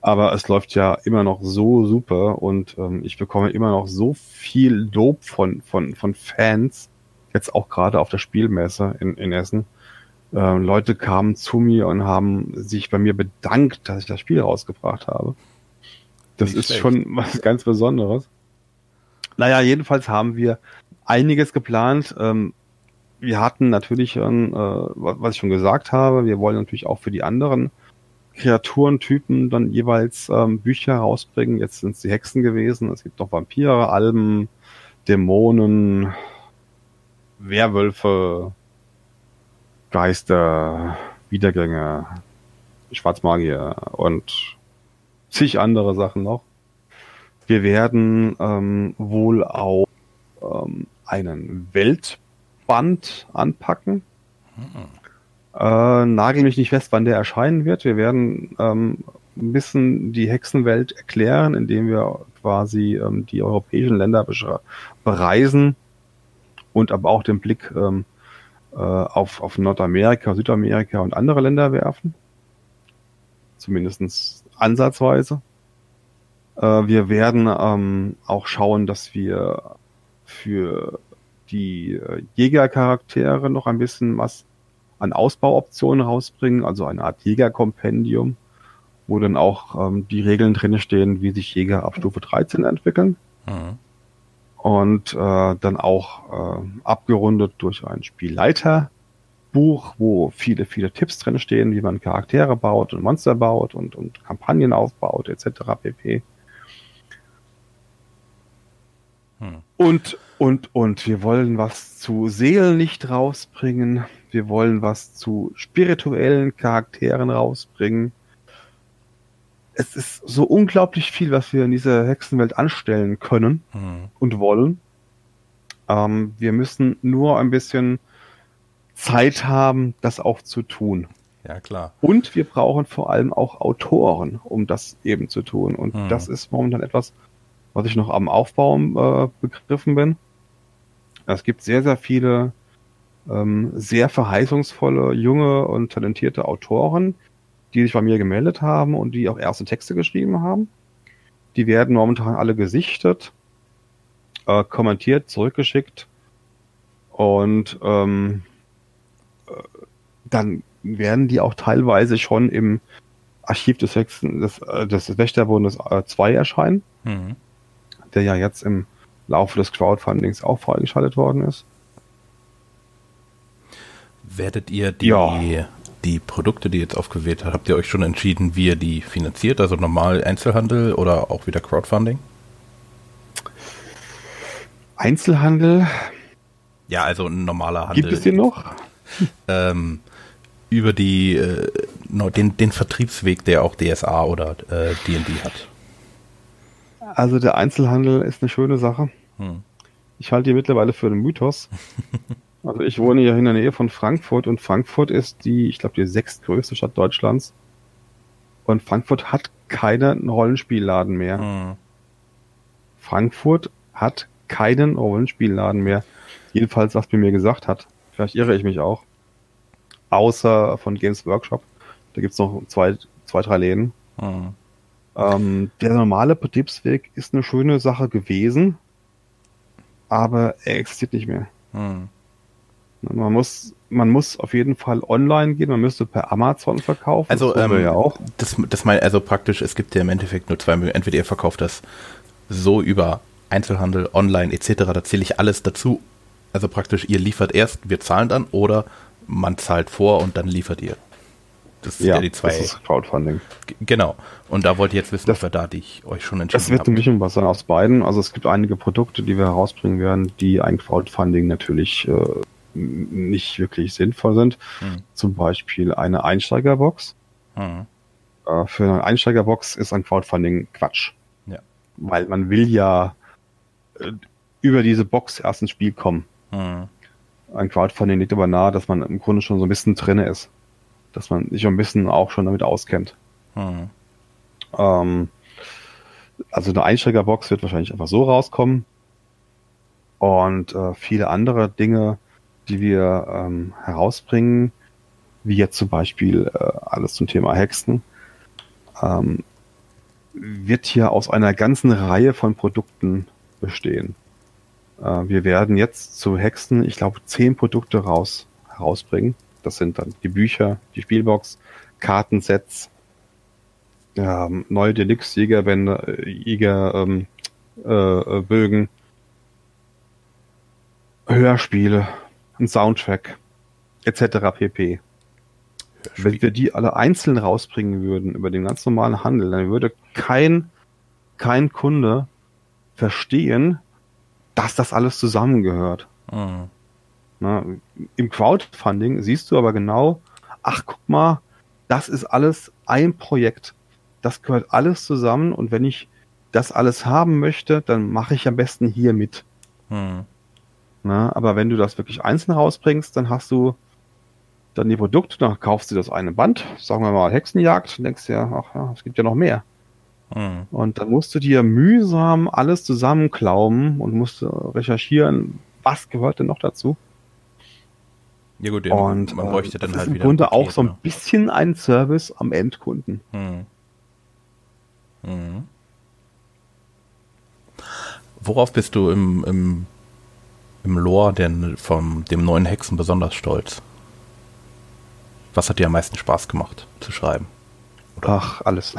Aber es läuft ja immer noch so super und ähm, ich bekomme immer noch so viel Lob von, von, von Fans, jetzt auch gerade auf der Spielmesse in, in Essen. Ähm, Leute kamen zu mir und haben sich bei mir bedankt, dass ich das Spiel rausgebracht habe. Das Nicht ist schlecht. schon was ganz Besonderes. Naja, jedenfalls haben wir einiges geplant. Ähm, wir hatten natürlich, äh, was ich schon gesagt habe, wir wollen natürlich auch für die anderen Kreaturentypen dann jeweils ähm, Bücher rausbringen. Jetzt sind es die Hexen gewesen. Es gibt noch Vampire, Alben, Dämonen, Werwölfe, Geister, Wiedergänge, Schwarzmagier und zig andere Sachen noch. Wir werden ähm, wohl auch ähm, einen Weltband anpacken. Hm. Äh, nagel mich nicht fest, wann der erscheinen wird. Wir werden ähm, ein bisschen die Hexenwelt erklären, indem wir quasi ähm, die europäischen Länder bereisen und aber auch den Blick ähm, äh, auf, auf Nordamerika, Südamerika und andere Länder werfen. Zumindest ansatzweise. Äh, wir werden ähm, auch schauen, dass wir für die äh, Jägercharaktere noch ein bisschen was an Ausbauoptionen rausbringen, also eine Art Jägerkompendium, wo dann auch ähm, die Regeln drin stehen, wie sich Jäger ab Stufe 13 entwickeln. Mhm. Und äh, dann auch äh, abgerundet durch ein Spielleiterbuch, wo viele, viele Tipps drin stehen, wie man Charaktere baut und Monster baut und, und Kampagnen aufbaut, etc. pp. Hm. Und, und, und wir wollen was zu Seelenlicht rausbringen. Wir wollen was zu spirituellen Charakteren rausbringen. Es ist so unglaublich viel, was wir in dieser Hexenwelt anstellen können mhm. und wollen. Ähm, wir müssen nur ein bisschen Zeit haben, das auch zu tun. Ja, klar. Und wir brauchen vor allem auch Autoren, um das eben zu tun. Und mhm. das ist momentan etwas, was ich noch am Aufbauen äh, begriffen bin. Es gibt sehr, sehr viele ähm, sehr verheißungsvolle, junge und talentierte Autoren, die sich bei mir gemeldet haben und die auch erste Texte geschrieben haben. Die werden momentan alle gesichtet, äh, kommentiert, zurückgeschickt und ähm, äh, dann werden die auch teilweise schon im Archiv des, des, äh, des Wächterbundes 2 äh, erscheinen, mhm. der ja jetzt im Laufe des Crowdfundings auch freigeschaltet worden ist werdet ihr die, ja. die Produkte, die ihr jetzt aufgewählt habt, habt ihr euch schon entschieden, wie ihr die finanziert? Also normal Einzelhandel oder auch wieder Crowdfunding? Einzelhandel? Ja, also ein normaler Handel. Gibt es den noch? [LAUGHS] Ähm, über die, äh, den, den Vertriebsweg, der auch DSA oder D&D äh, hat. Also der Einzelhandel ist eine schöne Sache. Hm. Ich halte ihn mittlerweile für einen Mythos. [LAUGHS] Also ich wohne ja in der Nähe von Frankfurt und Frankfurt ist die, ich glaube, die sechstgrößte Stadt Deutschlands. Und Frankfurt hat keinen Rollenspielladen mehr. Mhm. Frankfurt hat keinen Rollenspielladen mehr. Jedenfalls, was mir mir gesagt hat. Vielleicht irre ich mich auch. Außer von Games Workshop. Da gibt's noch zwei, zwei drei Läden. Mhm. Ähm, der normale Betriebsweg ist eine schöne Sache gewesen, aber er existiert nicht mehr. Mhm. Man muss, man muss auf jeden Fall online gehen, man müsste per Amazon verkaufen. Also, das ähm, ja auch. Das, das mein, also praktisch, es gibt ja im Endeffekt nur zwei Möglichkeiten. Entweder ihr verkauft das so über Einzelhandel, online etc., da zähle ich alles dazu. Also praktisch, ihr liefert erst, wir zahlen dann oder man zahlt vor und dann liefert ihr. Das sind ja, ja die zwei. Das ist Crowdfunding. Genau. Und da wollt ihr jetzt wissen, das, wir da die ich euch schon entschieden habe. Das wird eine Mischung was sein aus beiden. Also es gibt einige Produkte, die wir herausbringen werden, die ein Crowdfunding natürlich äh, nicht wirklich sinnvoll sind. Hm. Zum Beispiel eine Einsteigerbox. Hm. Äh, für eine Einsteigerbox ist ein Crowdfunding Quatsch. Ja. Weil man will ja äh, über diese Box erst ins Spiel kommen. Hm. Ein Crowdfunding liegt aber nahe, dass man im Grunde schon so ein bisschen drinne ist. Dass man sich ein bisschen auch schon damit auskennt. Hm. Ähm, also eine Einsteigerbox wird wahrscheinlich einfach so rauskommen. Und äh, viele andere Dinge, die wir ähm, herausbringen, wie jetzt zum Beispiel äh, alles zum Thema Hexen, ähm, wird hier aus einer ganzen Reihe von Produkten bestehen. Äh, wir werden jetzt zu Hexen, ich glaube, zehn Produkte raus, herausbringen. Das sind dann die Bücher, die Spielbox, Kartensets, ähm, neue Deluxe-Jägerbände, äh, Jäger, ähm, äh, äh, Hörspiele, ein Soundtrack, etc. pp. Wenn wir die alle einzeln rausbringen würden über den ganz normalen Handel, dann würde kein, kein Kunde verstehen, dass das alles zusammengehört. Mhm. Na, Im Crowdfunding siehst du aber genau, ach guck mal, das ist alles ein Projekt. Das gehört alles zusammen und wenn ich das alles haben möchte, dann mache ich am besten hier mit. Mhm. Na, aber wenn du das wirklich einzeln rausbringst, dann hast du dann die Produkte, dann kaufst du das eine Band, sagen wir mal Hexenjagd, und denkst ja, ach ja, es gibt ja noch mehr. Mhm. Und dann musst du dir mühsam alles zusammenklauben und musst recherchieren, was gehört denn noch dazu. Ja gut, ja, und man bräuchte äh, dann halt ist im Grunde auch so ein bisschen ein Service am Endkunden. Mhm. Mhm. Worauf bist du im, im, im Lore denn vom dem neuen Hexen besonders stolz? Was hat dir am meisten Spaß gemacht zu schreiben? Oder? Ach, alles.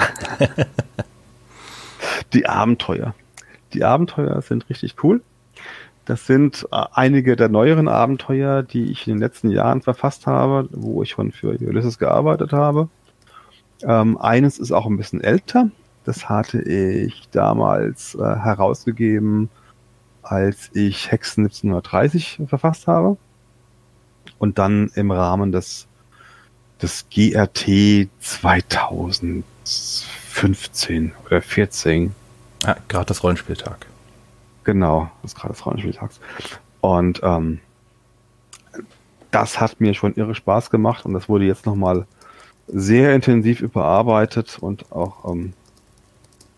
die Abenteuer. Die Abenteuer sind richtig cool. Das sind äh, einige der neueren Abenteuer, die ich in den letzten Jahren verfasst habe, wo ich schon für Ulysses gearbeitet habe. Ähm, eines ist auch ein bisschen älter. Das hatte ich damals äh, herausgegeben, als ich Hexen 1730 verfasst habe. Und dann im Rahmen des, des GRT 2015 oder 14 ja, gerade das Rollenspieltag. Genau, das ist gerade das Rollenspieltags. Und ähm, das hat mir schon irre Spaß gemacht und das wurde jetzt nochmal sehr intensiv überarbeitet und auch ähm,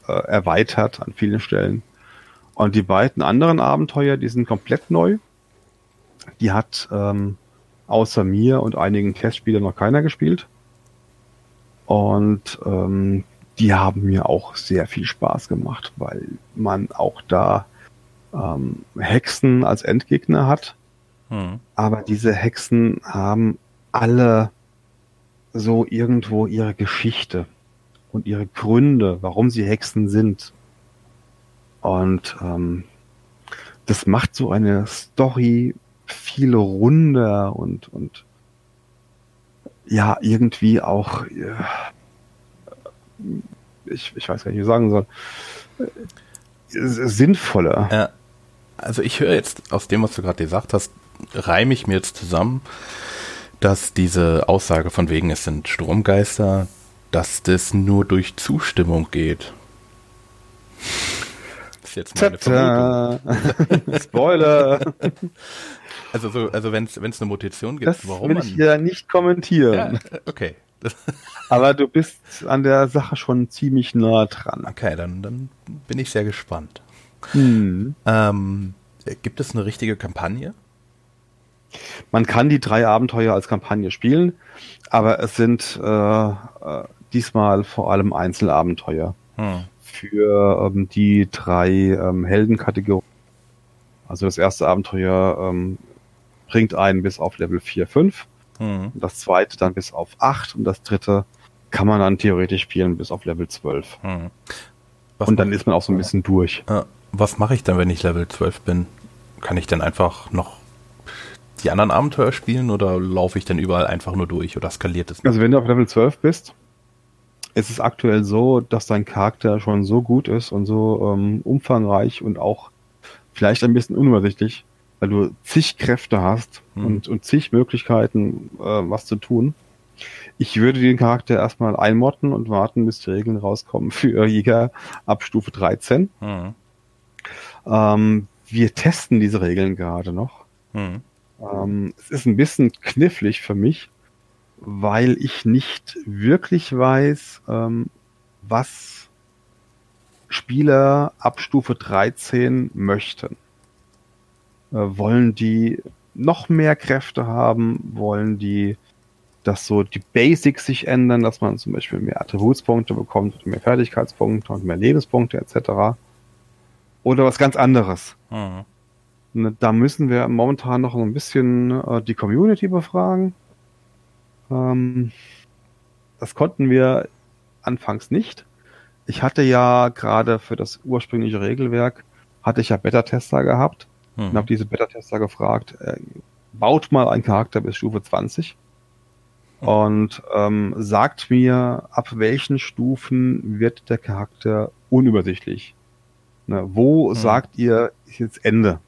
äh, erweitert an vielen Stellen. Und die beiden anderen Abenteuer, die sind komplett neu. Die hat ähm, außer mir und einigen Testspielern noch keiner gespielt. Und ähm, die haben mir auch sehr viel Spaß gemacht, weil man auch da ähm, Hexen als Endgegner hat. Hm. Aber diese Hexen haben alle so irgendwo ihre Geschichte und ihre Gründe, warum sie Hexen sind. Und ähm, das macht so eine Story viel runder und, und ja, irgendwie auch. Ja, ich, ich weiß gar nicht, wie ich sagen soll, äh, sinnvoller. Ja. Also ich höre jetzt aus dem, was du gerade gesagt hast, reime ich mir jetzt zusammen, dass diese Aussage von wegen, es sind Stromgeister, dass das nur durch Zustimmung geht. Das ist jetzt meine Tada. Vermutung. Spoiler! [LAUGHS] Also, so, also wenn es eine Mutation gibt, das warum will man... ich ja nicht kommentieren. Ja, okay. [LAUGHS] Aber du bist an der Sache schon ziemlich nah dran. Okay, dann, dann bin ich sehr gespannt. Hm. Ähm, gibt es eine richtige Kampagne? Man kann die drei Abenteuer als Kampagne spielen, aber es sind äh, äh diesmal vor allem Einzelabenteuer hm. Für ähm, die drei ähm, Heldenkategorien. Also das erste Abenteuer ähm, bringt einen bis auf Level 4, 5. Mhm. Das zweite dann bis auf 8 und das dritte kann man dann theoretisch spielen bis auf Level 12. Mhm. Und dann ist man auch so ein bisschen durch. Äh, was mache ich dann, wenn ich Level 12 bin? Kann ich dann einfach noch die anderen Abenteuer spielen oder laufe ich dann überall einfach nur durch oder skaliert es? Also wenn du auf Level 12 bist, ist es aktuell so, dass dein Charakter schon so gut ist und so ähm, umfangreich und auch vielleicht ein bisschen unübersichtlich, weil du zig Kräfte hast hm. und, und zig Möglichkeiten, äh, was zu tun. Ich würde den Charakter erstmal einmotten und warten, bis die Regeln rauskommen [LAUGHS] für Jäger ab Stufe 13. Hm. Ähm, wir testen diese Regeln gerade noch. Hm. Ähm, es ist ein bisschen knifflig für mich, weil ich nicht wirklich weiß, ähm, was Spieler ab Stufe 13 möchten. Äh, wollen die noch mehr Kräfte haben? Wollen die, dass so die Basics sich ändern, dass man zum Beispiel mehr Attributspunkte bekommt, mehr Fertigkeitspunkte und mehr Lebenspunkte etc. Oder was ganz anderes. Mhm. Ne, da müssen wir momentan noch ein bisschen äh, die Community befragen. Ähm, das konnten wir anfangs nicht. Ich hatte ja gerade für das ursprüngliche Regelwerk, hatte ich ja Beta-Tester gehabt mhm. und habe diese Beta-Tester gefragt, äh, baut mal einen Charakter bis Stufe 20 mhm. und ähm, sagt mir, ab welchen Stufen wird der Charakter unübersichtlich. Ne, wo mhm. sagt ihr, ist jetzt Ende?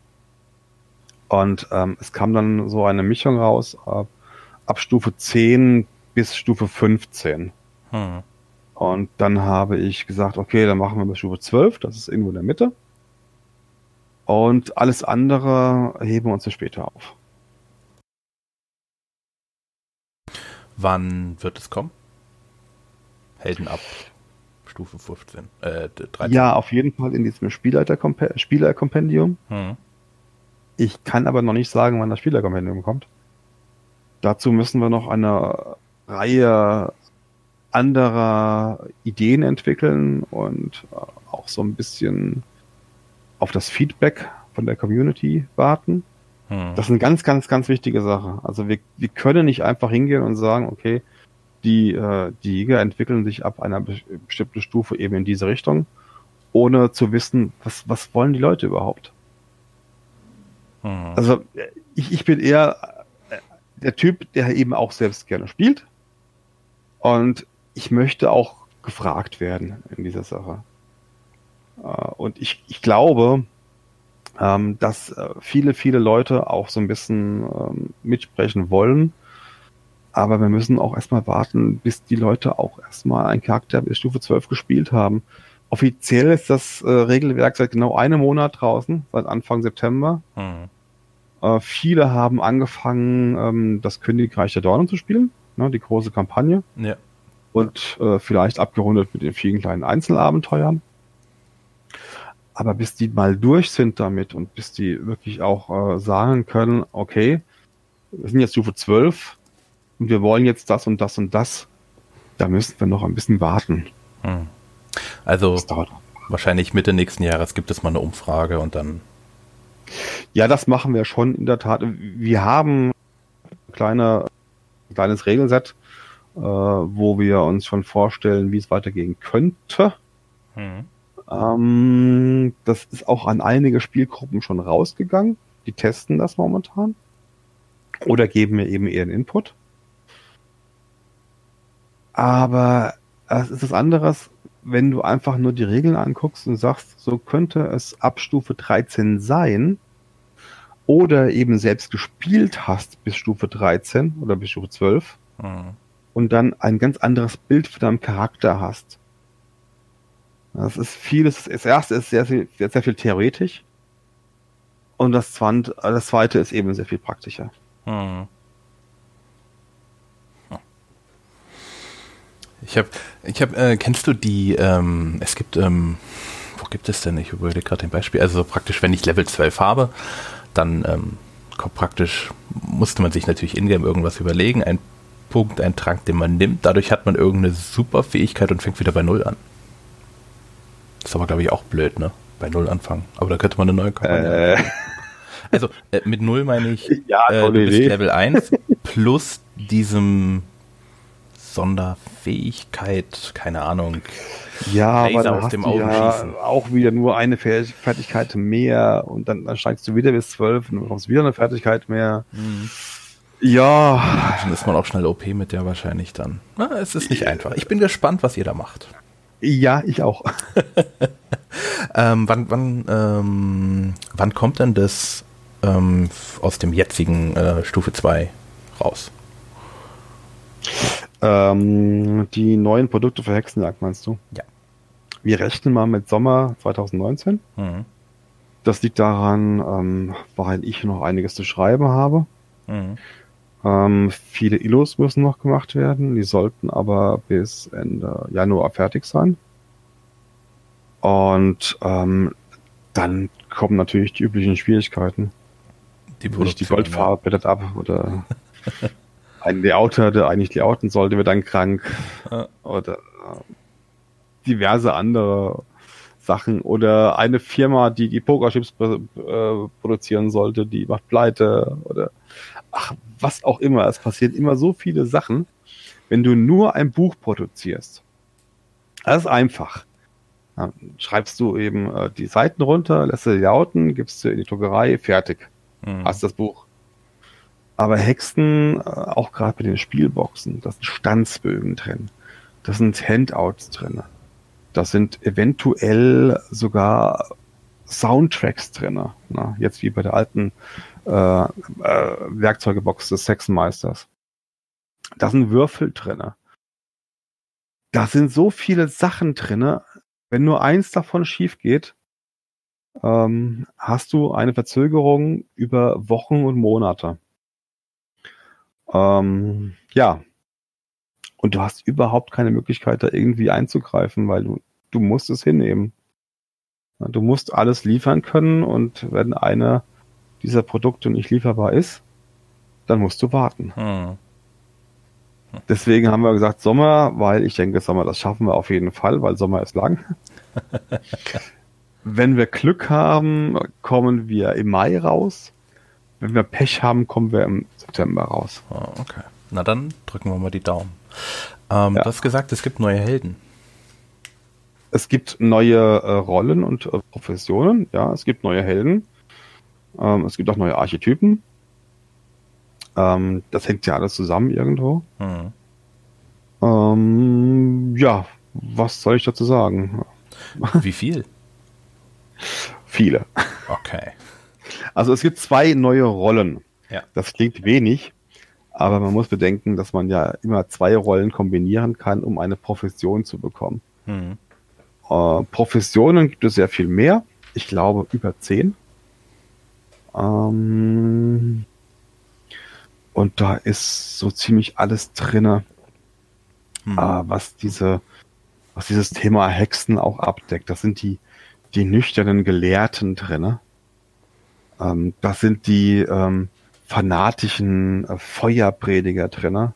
Und ähm, es kam dann so eine Mischung raus, ab, ab Stufe 10 bis Stufe 15. Hm. Und dann habe ich gesagt, okay, dann machen wir bis Stufe 12, das ist irgendwo in der Mitte. Und alles andere heben wir uns später auf. Wann wird es kommen? Helden ab Stufe 15, äh, 13. Ja, auf jeden Fall in diesem Spielerkompendium. Hm. Ich kann aber noch nicht sagen, wann das Spielerkompendium kommt. Dazu müssen wir noch eine Reihe anderer Ideen entwickeln und auch so ein bisschen auf das Feedback von der Community warten. Hm. Das ist eine ganz, ganz, ganz wichtige Sache. Also wir, wir können nicht einfach hingehen und sagen, okay, die, äh, die Jäger entwickeln sich ab einer bestimmten Stufe eben in diese Richtung, ohne zu wissen, was, was wollen die Leute überhaupt. Mhm. Also ich, ich bin eher äh, der Typ, der eben auch selbst gerne spielt. Und ich möchte auch gefragt werden in dieser Sache. Äh, und ich, ich glaube, ähm, dass äh, viele, viele Leute auch so ein bisschen ähm, mitsprechen wollen. Aber wir müssen auch erstmal warten, bis die Leute auch erstmal einen Charakter bis Stufe 12 gespielt haben. Offiziell ist das äh, Regelwerk seit genau einem Monat draußen, seit Anfang September. Mhm. Äh, viele haben angefangen, ähm, das Königreich der Dornen zu spielen, ne, die große Kampagne. Ja. Und äh, vielleicht abgerundet mit den vielen kleinen Einzelabenteuern. Aber bis die mal durch sind damit und bis die wirklich auch äh, sagen können, okay, wir sind jetzt Stufe 12 und wir wollen jetzt das und das und das, da müssen wir noch ein bisschen warten. Hm. Also wahrscheinlich Mitte nächsten Jahres gibt es mal eine Umfrage und dann ja, das machen wir schon in der Tat. Wir haben ein kleine, ein kleines Regelset, äh, wo wir uns schon vorstellen, wie es weitergehen könnte. Mhm. Ähm, das ist auch an einige Spielgruppen schon rausgegangen. Die testen das momentan. Oder geben mir eben einen Input. Aber es ist was anderes, wenn du einfach nur die Regeln anguckst und sagst, so könnte es ab Stufe 13 sein, oder eben selbst gespielt hast bis Stufe 13 oder bis Stufe 12 mhm. und dann ein ganz anderes Bild von deinem Charakter hast. Das ist vieles, das erste ist sehr, sehr, sehr viel theoretisch und das, zweite, das zweite ist eben sehr viel praktischer. Mhm. Ich habe, ich habe, äh, kennst du die, ähm, es gibt, ähm, wo gibt es denn? Ich überlege gerade ein Beispiel. Also praktisch, wenn ich Level 12 habe, dann ähm, praktisch, musste man sich natürlich ingame irgendwas überlegen, ein Punkt, ein Trank, den man nimmt. Dadurch hat man irgendeine super Fähigkeit und fängt wieder bei Null an. Das ist aber, glaube ich, auch blöd, ne? Bei Null anfangen. Aber da könnte man eine neue Kampagne. Äh. Also äh, mit null meine ich [LAUGHS] Ja, äh, du bist. Level 1 [LAUGHS] plus diesem Sonderfähigkeit, keine Ahnung. Ja, Laser aber aus dem Augen ja schießen. auch wieder nur eine Fer- Fertigkeit mehr und dann, dann steigst du wieder bis zwölf und dann bekommst wieder eine Fertigkeit mehr. Ja, Dann ist man auch schnell OP mit der wahrscheinlich dann. Na, es ist nicht einfach. Ich bin gespannt, was ihr da macht. ja, ich auch. [LAUGHS] Ähm, wann, wann, ähm, wann kommt denn das ähm, aus dem jetzigen äh, Stufe 2 raus? Ähm, die neuen Produkte für Hexenjagd meinst du? Ja. Wir rechnen mal mit Sommer 2019. Mhm. Das liegt daran, ähm, weil ich noch einiges zu schreiben habe. Mhm. Ähm, viele Illos müssen noch gemacht werden. Die sollten aber bis Ende Januar fertig sein. Und ähm, dann kommen natürlich die üblichen Schwierigkeiten. Die Nicht die Produktion, Goldfarbe blättert ab oder [LAUGHS] ein Layouter, der eigentlich layouten sollte, wird dann krank. Ja. Oder äh, diverse andere Sachen. Oder eine Firma, die die Pokerchips äh, produzieren sollte, die macht pleite. Oder ach, was auch immer. Es passieren immer so viele Sachen, wenn du nur ein Buch produzierst. Das ist einfach. Dann schreibst du eben äh, die Seiten runter, lässt sie layouten, gibst sie in die Druckerei, fertig. Mhm. hast das Buch. Aber Hexen, äh, auch gerade bei den Spielboxen, da sind Stanzbögen drin. Da sind Handouts drin. Da sind eventuell sogar Soundtracks drin. Na, jetzt wie bei der alten äh, äh, Werkzeugebox des Sexenmeisters. Da sind Würfel drin. Da sind so viele Sachen drin. Wenn nur eins davon schief geht, ähm, hast du eine Verzögerung über Wochen und Monate. Ähm, ja. Und du hast überhaupt keine Möglichkeit, da irgendwie einzugreifen, weil du, du musst es hinnehmen. Du musst alles liefern können und wenn einer dieser Produkte nicht lieferbar ist, dann musst du warten. Mhm. Deswegen haben wir gesagt Sommer, weil ich denke, Sommer, das schaffen wir auf jeden Fall, weil Sommer ist lang. [LAUGHS] Wenn wir Glück haben, kommen wir im Mai raus. Wenn wir Pech haben, kommen wir im September raus. Ah, okay. Na dann drücken wir mal die Daumen. Ähm, Ja. Du hast gesagt, es gibt neue Helden. Es gibt neue äh, Rollen und äh, Professionen. Ja, es gibt neue Helden. Ähm, es gibt auch neue Archetypen. Ähm, das hängt ja alles zusammen irgendwo. Mhm. Ähm, ja, was soll ich dazu sagen? Wie viel? [LAUGHS] Viele. Okay. Also es gibt zwei neue Rollen. Ja. Das klingt wenig, aber man muss bedenken, dass man ja immer zwei Rollen kombinieren kann, um eine Profession zu bekommen. Mhm. Äh, Professionen gibt es sehr viel mehr. Ich glaube über zehn. Ähm, und da ist so ziemlich alles drinne, Mhm. äh, was diese, was dieses Thema Hexen auch abdeckt. Das sind die, die nüchternen Gelehrten drinne. Ähm, das sind die ähm, fanatischen äh, Feuerprediger drinne.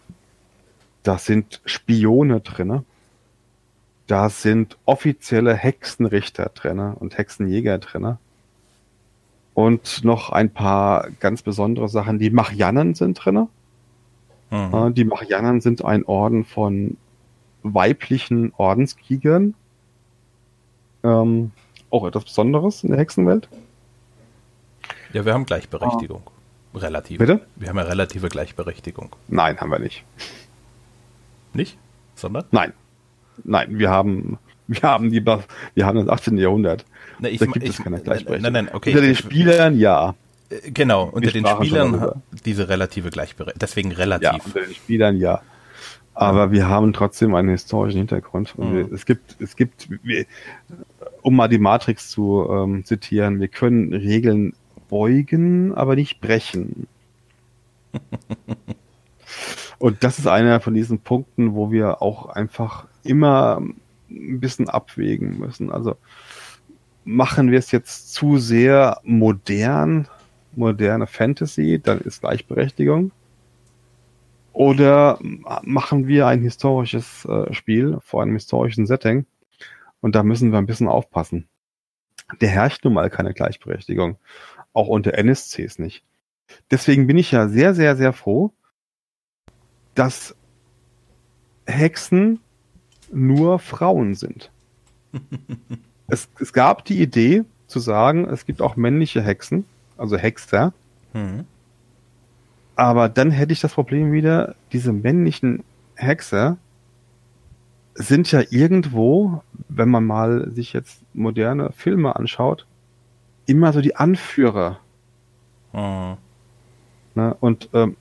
Das sind Spione drinne. Da sind offizielle Hexenrichter drinne und Hexenjäger drinne. Und noch ein paar ganz besondere Sachen. Die Marianen sind drinne. Mhm. Äh, Die Marianen sind ein Orden von weiblichen Ordenskriegern. Ähm, auch etwas Besonderes in der Hexenwelt. Ja, wir haben Gleichberechtigung. Relative. Bitte? Wir haben ja relative Gleichberechtigung. Nein, haben wir nicht. Nicht? Sondern? Nein. Nein, wir haben, wir haben die, wir haben das 18. Jahrhundert. Ne, ich, da gibt ich, es keine Gleichberechtigung. nein, nein, okay. Unter den Spielern, ja. Äh, Genau, unter den Spielern diese relative Gleichberechtigung. Deswegen Ja, relativ. unter den Spielern, ja. Aber wir haben trotzdem einen historischen Hintergrund. Und Mhm. wir, es gibt, es gibt, wir, um mal die Matrix zu ähm, zitieren, wir können Regeln beugen, aber nicht brechen. Und das ist einer von diesen Punkten, wo wir auch einfach immer ein bisschen abwägen müssen. Also machen wir es jetzt zu sehr modern, moderne Fantasy, dann ist Gleichberechtigung. Oder machen wir ein historisches äh, Spiel vor einem historischen Setting und da müssen wir ein bisschen aufpassen. Der herrscht nun mal keine Gleichberechtigung. Auch unter NSCs nicht. Deswegen bin ich ja sehr, sehr, sehr froh, dass Hexen nur Frauen sind. [LAUGHS] es, es gab die Idee zu sagen, es gibt auch männliche Hexen, also Hexer. Mhm. Aber dann hätte ich das Problem wieder, diese männlichen Hexer sind ja irgendwo, wenn man mal sich jetzt moderne Filme anschaut, immer so die Anführer. Mhm. Ne? Und ähm,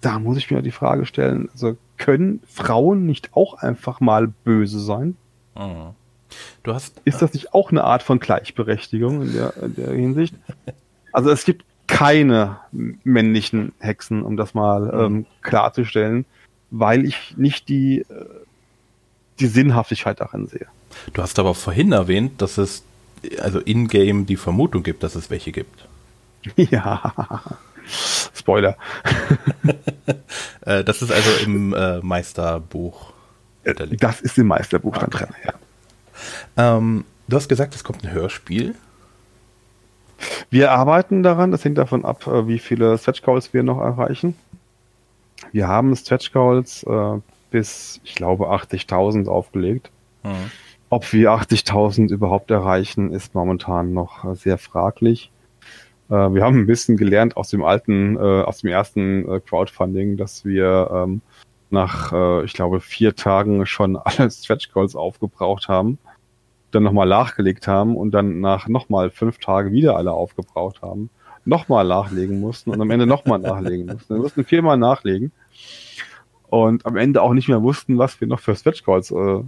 da muss ich mir die Frage stellen, also können Frauen nicht auch einfach mal böse sein? Mhm. Du hast, Ist das nicht auch eine Art von Gleichberechtigung in der, in der Hinsicht? [LAUGHS] Also es gibt keine männlichen Hexen, um das mal mhm. ähm, klarzustellen, weil ich nicht die, äh, die Sinnhaftigkeit darin sehe. Du hast aber vorhin erwähnt, dass es also in-game die Vermutung gibt, dass es welche gibt. [LAUGHS] Ja. Spoiler. [LAUGHS] Äh, das ist also im äh, Meisterbuch. Das ist im Meisterbuch okay. dann drin, ja. Ähm, du hast gesagt, es kommt ein Hörspiel. Wir arbeiten daran, das hängt davon ab, äh, wie viele Stretch Goals wir noch erreichen. Wir haben Stretch Goals äh, bis, ich glaube, 80.000 aufgelegt. Mhm. Ob wir 80.000 überhaupt erreichen, ist momentan noch sehr fraglich. Äh, wir haben ein bisschen gelernt aus dem alten, äh, aus dem ersten äh, Crowdfunding, dass wir ähm, nach, äh, ich glaube, vier Tagen schon [LAUGHS] alle Stretch Goals aufgebraucht haben, dann nochmal nachgelegt haben und dann nach nochmal fünf Tagen wieder alle aufgebraucht haben, nochmal nachlegen mussten und am Ende nochmal nachlegen mussten. Wir mussten viermal nachlegen und am Ende auch nicht mehr wussten, was wir noch für Stretch Goals äh,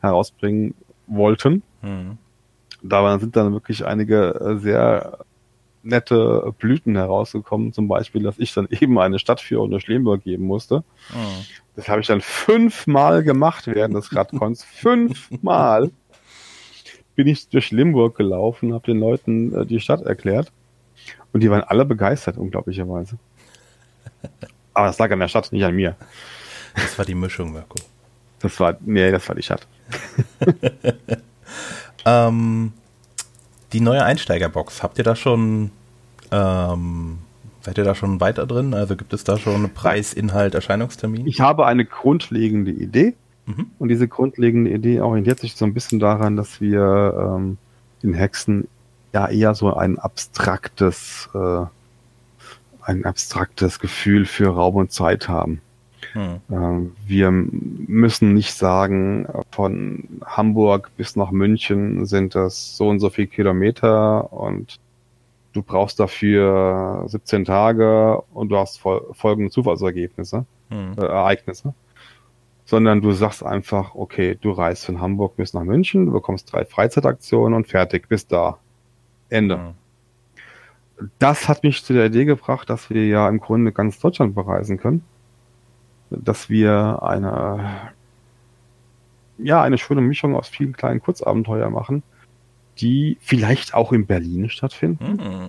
herausbringen wollten. Mhm. Da sind dann wirklich einige äh, sehr nette Blüten herausgekommen. Zum Beispiel, dass ich dann [LAUGHS] eben eine Stadtführung durch Lemberg geben musste. Oh. Das habe ich dann fünfmal gemacht während des Radcons. [LAUGHS] fünfmal bin ich durch Limburg gelaufen, habe den Leuten äh, die Stadt erklärt. Und die waren alle begeistert, unglaublicherweise. [LAUGHS] Aber das lag an der Stadt, nicht an mir. Das war die Mischung, Mirko. Das war, nee, das war die Stadt. [LAUGHS] ähm, die neue Einsteigerbox, habt ihr da schon, ähm, seid ihr da schon weiter drin? Also gibt es da schon Preis, Inhalt, Erscheinungstermin? Ich habe eine grundlegende Idee. Mhm. Und diese grundlegende Idee orientiert sich so ein bisschen daran, dass wir ähm, in Hexen ja eher so ein abstraktes, äh, ein abstraktes Gefühl für Raum und Zeit haben. Hm. Wir müssen nicht sagen, von Hamburg bis nach München sind das so und so viel Kilometer und du brauchst dafür 17 Tage und du hast folgende Zufallsergebnisse, hm. äh, Ereignisse. Sondern du sagst einfach, okay, du reist von Hamburg bis nach München, du bekommst drei Freizeitaktionen und fertig, bis da. Ende. Hm. Das hat mich zu der Idee gebracht, dass wir ja im Grunde ganz Deutschland bereisen können dass wir eine, ja, eine schöne Mischung aus vielen kleinen Kurzabenteuer machen, die vielleicht auch in Berlin stattfinden. Mhm.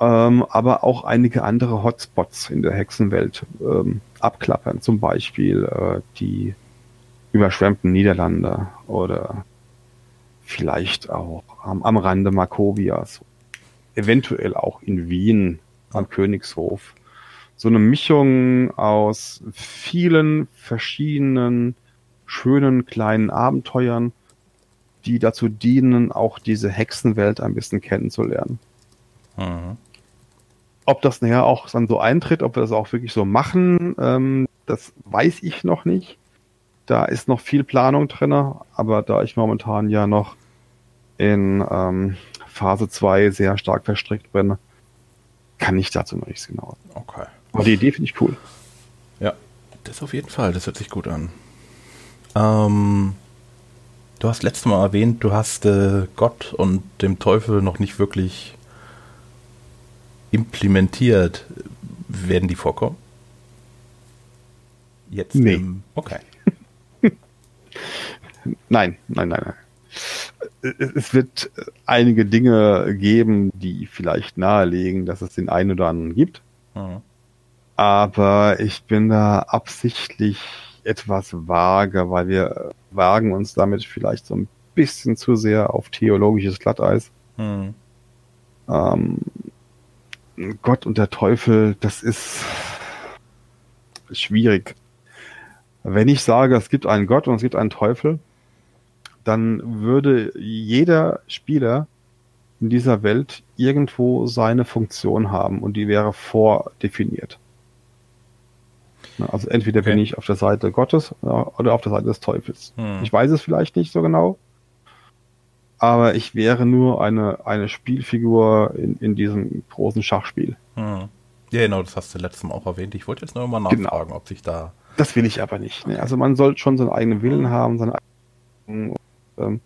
Ähm, aber auch einige andere Hotspots in der Hexenwelt ähm, abklappern. Zum Beispiel äh, die überschwemmten Niederlande oder vielleicht auch am, am Rande Markovias. Eventuell auch in Wien am Königshof so eine Mischung aus vielen verschiedenen schönen kleinen Abenteuern, die dazu dienen, auch diese Hexenwelt ein bisschen kennenzulernen. Mhm. Ob das nachher auch dann so eintritt, ob wir das auch wirklich so machen, ähm, das weiß ich noch nicht. Da ist noch viel Planung drin, aber da ich momentan ja noch in ähm, Phase 2 sehr stark verstrickt bin, kann ich dazu noch nichts genau. Okay. Aber die Idee finde ich cool. Ja, das auf jeden Fall. Das hört sich gut an. Ähm, du hast letztes Mal erwähnt, du hast äh, Gott und dem Teufel noch nicht wirklich implementiert. Werden die vorkommen? Jetzt? Nee. Im, okay. [LAUGHS] nein, nein, nein, nein es wird einige Dinge geben, die vielleicht nahelegen, dass es den einen oder anderen gibt. Mhm aber ich bin da absichtlich etwas vage, weil wir wagen uns damit vielleicht so ein bisschen zu sehr auf theologisches Glatteis. Hm. ähm, Gott und der Teufel, das ist schwierig. Wenn ich sage, es gibt einen Gott und es gibt einen Teufel, dann würde jeder Spieler in dieser Welt irgendwo seine Funktion haben und die wäre vordefiniert. Also entweder okay. bin ich auf der Seite Gottes oder auf der Seite des Teufels. Hm. Ich weiß es vielleicht nicht so genau, aber ich wäre nur eine, eine Spielfigur in, in diesem großen Schachspiel. Hm. Ja, genau, das hast du letztes Mal auch erwähnt. Ich wollte jetzt nur mal genau. nachfragen, genau. ob sich da. Das will ich aber nicht. Ne? Also man sollte schon seinen eigenen Willen haben, seine eigenen, ähm,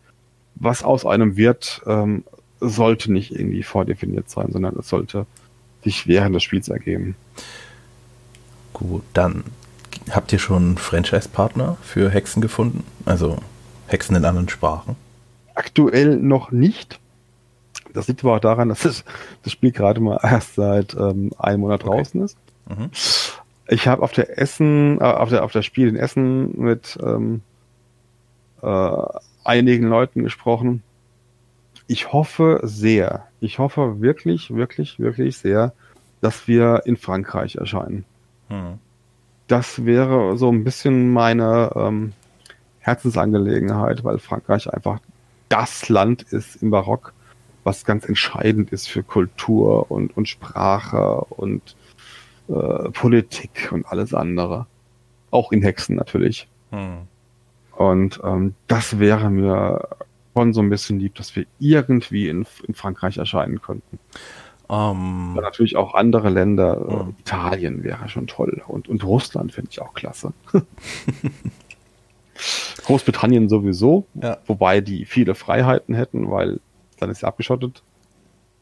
was aus einem wird, ähm, sollte nicht irgendwie vordefiniert sein, sondern es sollte sich während des Spiels ergeben. Gut, dann habt ihr schon Franchise-Partner für Hexen gefunden? Also Hexen in anderen Sprachen? Aktuell noch nicht. Das liegt aber auch daran, dass das, das Spiel gerade mal erst seit ähm, einem Monat okay. draußen ist. Mhm. Ich habe auf der Essen, äh, auf der auf der Spiel in Essen mit ähm, äh, einigen Leuten gesprochen. Ich hoffe sehr, ich hoffe wirklich, wirklich, wirklich sehr, dass wir in Frankreich erscheinen. Mhm. Das wäre so ein bisschen meine ähm, Herzensangelegenheit, weil Frankreich einfach das Land ist im Barock, was ganz entscheidend ist für Kultur und, und Sprache und äh, Politik und alles andere. Auch in Hexen natürlich. Hm. Und ähm, das wäre mir schon so ein bisschen lieb, dass wir irgendwie in, in Frankreich erscheinen könnten. Um, natürlich auch andere Länder. Uh. Italien wäre schon toll. Und, und Russland finde ich auch klasse. [LAUGHS] Großbritannien sowieso, ja. wobei die viele Freiheiten hätten, weil dann ist ja abgeschottet.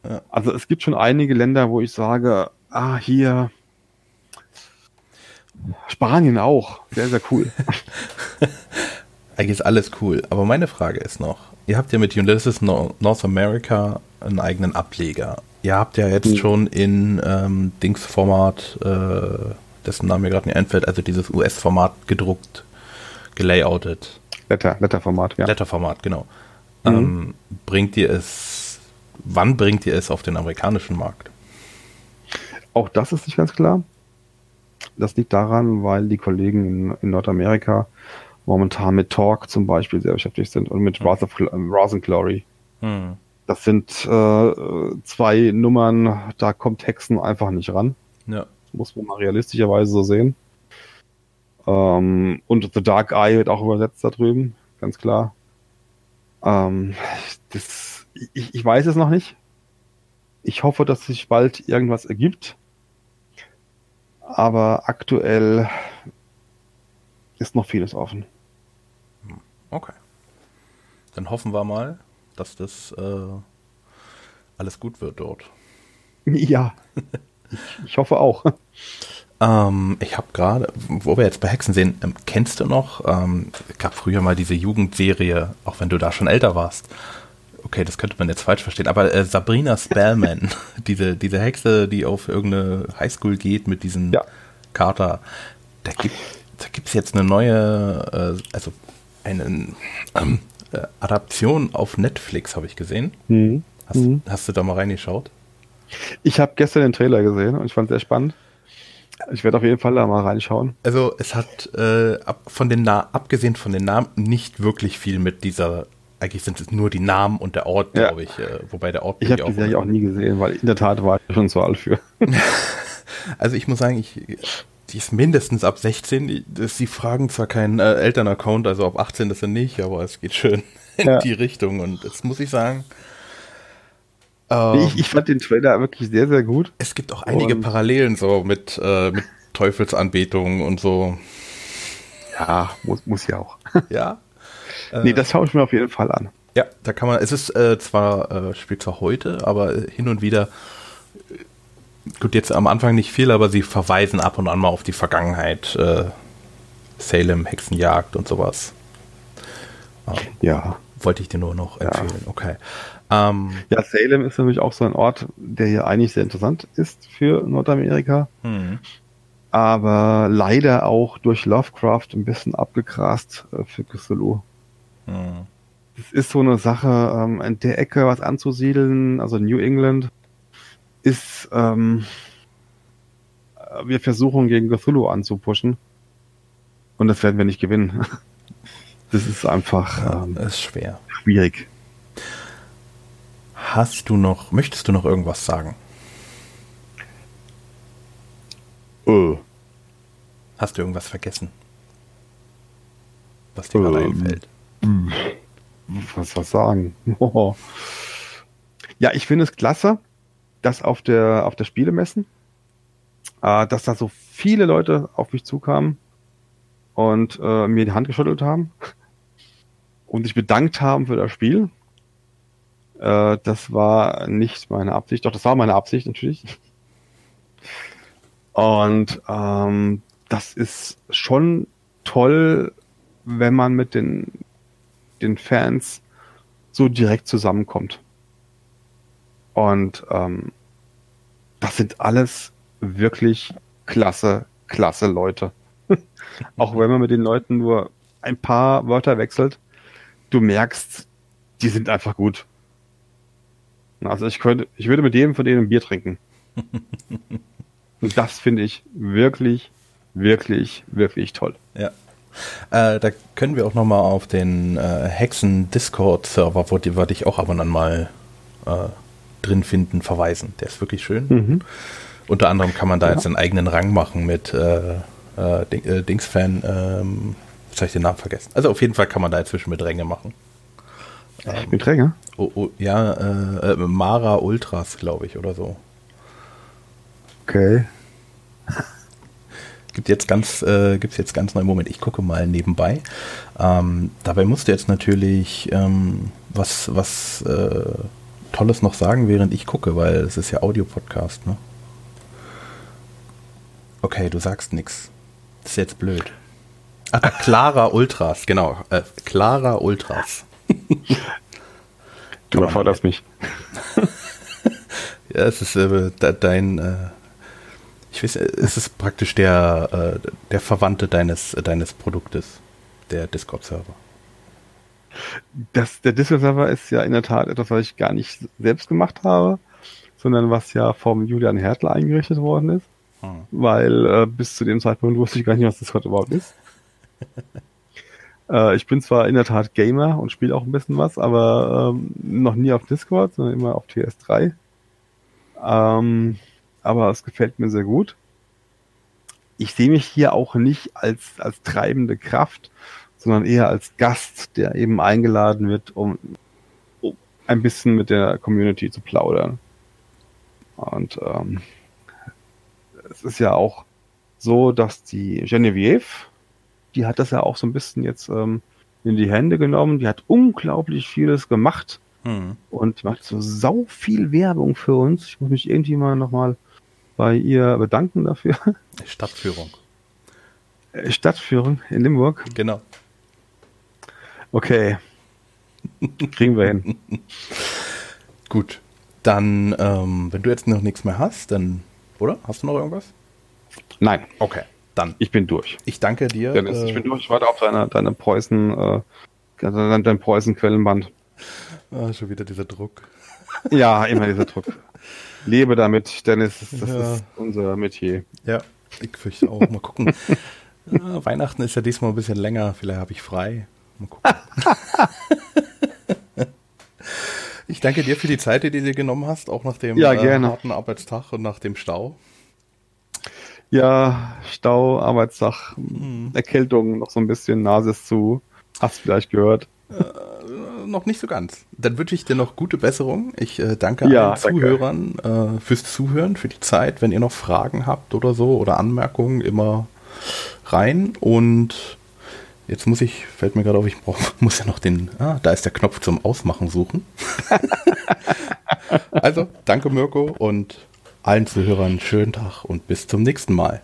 Ja. Also es gibt schon einige Länder, wo ich sage, ah, hier Spanien auch. Sehr, sehr cool. [LAUGHS] Eigentlich ist alles cool. Aber meine Frage ist noch, ihr habt ja mit Ulysses North America einen eigenen Ableger. Ihr habt ja jetzt mhm. schon in ähm, Dings-Format, äh, dessen Name mir gerade nicht einfällt, also dieses US-Format gedruckt, gelayoutet. Letter, Letterformat, ja. Letterformat, genau. Mhm. Ähm, bringt ihr es, wann bringt ihr es auf den amerikanischen Markt? Auch das ist nicht ganz klar. Das liegt daran, weil die Kollegen in, in Nordamerika momentan mit Talk zum Beispiel sehr beschäftigt sind und mit. Wrath, of, and Glory. Mhm. Das sind äh, zwei Nummern, da kommt Hexen einfach nicht ran. Ja. Muss man mal realistischerweise so sehen. Ähm, und The Dark Eye wird auch übersetzt da drüben, ganz klar. Ähm, das, ich, ich weiß es noch nicht. Ich hoffe, dass sich bald irgendwas ergibt. Aber aktuell ist noch vieles offen. Okay. Dann hoffen wir mal, dass das äh, alles gut wird dort. [LAUGHS] Ja, ich, hoffe auch. Ähm, ich habe gerade, wo wir jetzt bei Hexen sehen, ähm, kennst du noch, ähm, gab früher mal diese Jugendserie, auch wenn du da schon älter warst. Okay, das könnte man jetzt falsch verstehen, aber äh, Sabrina Spellman, [LAUGHS] diese, diese Hexe, die auf irgendeine Highschool geht mit diesem ja. Kater, da gibt gibt's jetzt eine neue, äh, also eine ähm, äh, Adaption auf Netflix, habe ich gesehen. Mhm. Hast, mhm. hast, du da mal reingeschaut? Ich habe gestern den Trailer gesehen und ich fand es sehr spannend. Ich werde auf jeden Fall da mal reinschauen. Also es hat äh, ab, von den Na abgesehen von den Namen nicht wirklich viel mit dieser. Eigentlich sind es nur die Namen und der Ort, ja. glaube ich. Äh, wobei der Ort. Ich habe die Serie auch nie gesehen, weil in der Tat war ich schon zu alt für. [LAUGHS] also ich muss sagen, ich die ist mindestens ab 16. Sie fragen zwar keinen äh, Elternaccount, also ab 18 ist er nicht, aber es geht schön [LAUGHS] in ja. die Richtung. Und jetzt muss ich sagen, ähm, ich, ich, fand den Trailer wirklich sehr, sehr gut. Es gibt auch einige und Parallelen so mit, äh, mit Teufelsanbetung und so. Ja, muss, muss ja auch. [LAUGHS] Ja. [LAUGHS] nee, das schaue ich mir auf jeden Fall an. Ja, da kann man, es ist äh, zwar, äh, spielt zwar heute, aber hin und wieder, gut, jetzt am Anfang nicht viel, aber sie verweisen ab und an mal auf die Vergangenheit. Äh, Salem, Hexenjagd und sowas. Ähm, ja. Wollte ich dir nur noch empfehlen, ja. okay. Ähm, ja, Salem ist nämlich auch so ein Ort, der hier eigentlich sehr interessant ist für Nordamerika. Hm. Aber leider auch durch Lovecraft ein bisschen abgegrast äh, für Cthulhu. Hm. Es ist so eine Sache, ähm, in der Ecke was anzusiedeln, also New England, ist, ähm, wir versuchen gegen Cthulhu anzupushen. Und das werden wir nicht gewinnen. [LAUGHS] Das ist einfach ähm, ist schwer. schwierig. Hast du noch, möchtest du noch irgendwas sagen? Oh. Hast du irgendwas vergessen? Was dir gerade ähm, einfällt? Was was sagen? Oh. [LAUGHS] Ja, ich finde es klasse, dass auf der auf der Spielemessen, äh, dass da so viele Leute auf mich zukamen und äh, mir die Hand geschüttelt haben [LAUGHS] und sich bedankt haben für das Spiel. Äh, das war nicht meine Absicht, doch das war meine Absicht natürlich. [LAUGHS] Und ähm, das ist schon toll, wenn man mit den, den Fans so direkt zusammenkommt. Und ähm, das sind alles wirklich klasse, klasse Leute. [LAUGHS] Auch wenn man mit den Leuten nur ein paar Wörter wechselt, du merkst, die sind einfach gut. Also ich könnte, ich würde mit jedem von denen ein Bier trinken. [LAUGHS] Und das finde ich wirklich, wirklich, wirklich toll. Ja. Äh, da können wir auch nochmal auf den äh, Hexen-Discord-Server, wo die, wo ich auch ab und an mal äh, drin finden, verweisen. Der ist wirklich schön. Mhm. Unter anderem kann man da ja. jetzt einen eigenen Rang machen mit äh, äh, äh, Dings-Fan. Ähm, jetzt habe ich den Namen vergessen. Also auf jeden Fall kann man da inzwischen mit Ränge machen. Ähm, mit Ränge? Oh, oh, ja, äh, Mara Ultras, glaube ich, oder so. Okay. Gibt jetzt ganz, äh, gibt's jetzt ganz neu. Moment, ich gucke mal nebenbei. Ähm, dabei musst du jetzt natürlich ähm, was, was äh, Tolles noch sagen, während ich gucke, weil es ist ja Audio-Podcast, ne? Okay, du sagst nichts. Das ist jetzt blöd. Ach, Clara Ultras, genau. Äh, Clara Ultras. du überforderst mich. [LAUGHS] ja, es ist äh, dein äh, ich weiß, es ist praktisch der, äh, der Verwandte deines, deines Produktes, der Discord-Server. Das, der Discord-Server ist ja in der Tat etwas, was ich gar nicht selbst gemacht habe, sondern was ja vom Julian Hertel eingerichtet worden ist. Hm. Weil äh, bis zu dem Zeitpunkt wusste ich gar nicht, was Discord überhaupt ist. [LAUGHS] äh, ich bin zwar in der Tat Gamer und spiele auch ein bisschen was, aber ähm, noch nie auf Discord, sondern immer auf TS3. Ähm, aber es gefällt mir sehr gut. Ich sehe mich hier auch nicht als, als treibende Kraft, sondern eher als Gast, der eben eingeladen wird, um, um ein bisschen mit der Community zu plaudern. Und ähm, es ist ja auch so, dass die Genevieve, die hat das ja auch so ein bisschen jetzt ähm, in die Hände genommen. Die hat unglaublich vieles gemacht hm. und macht so sau viel Werbung für uns. Ich muss mich irgendwie mal nochmal bei ihr bedanken dafür. Stadtführung. Stadtführung in Limburg? Genau. Okay. Kriegen wir hin. [LAUGHS] Gut. Dann, ähm, wenn du jetzt noch nichts mehr hast, dann, oder? Hast du noch irgendwas? Nein. Okay, dann. Ich bin durch. Ich danke dir. Dennis, äh, ich bin durch. Ich warte auf deine, deine Preußen, äh, dein Preußen-Quellenband. Ah, schon wieder dieser Druck. [LAUGHS] Ja, immer dieser Druck. lebe damit, Dennis. Das ja. ist unser Metier. Ja, ich fürchte auch. Mal gucken. ja, [LAUGHS] Weihnachten ist ja diesmal ein bisschen länger. Vielleicht habe ich frei. Mal gucken. [LAUGHS] ich danke dir für die Zeit, die du dir genommen hast, auch nach dem ja, äh, harten Arbeitstag und nach dem Stau. Ja, Stau, Arbeitstag, hm. Erkältung, noch so ein bisschen, Nase ist zu. Hast du vielleicht gehört. Äh, noch nicht so ganz. Dann wünsche ich dir noch gute Besserung. Ich äh, danke ja, allen danke. Zuhörern äh, fürs Zuhören, für die Zeit. Wenn ihr noch Fragen habt oder so oder Anmerkungen, immer rein. Und jetzt muss ich, fällt mir gerade auf, ich brauch, [LAUGHS] muss ja noch den, ah, da ist der Knopf zum Ausmachen suchen. [LAUGHS] also, danke Mirko und allen Zuhörern schönen Tag und bis zum nächsten Mal.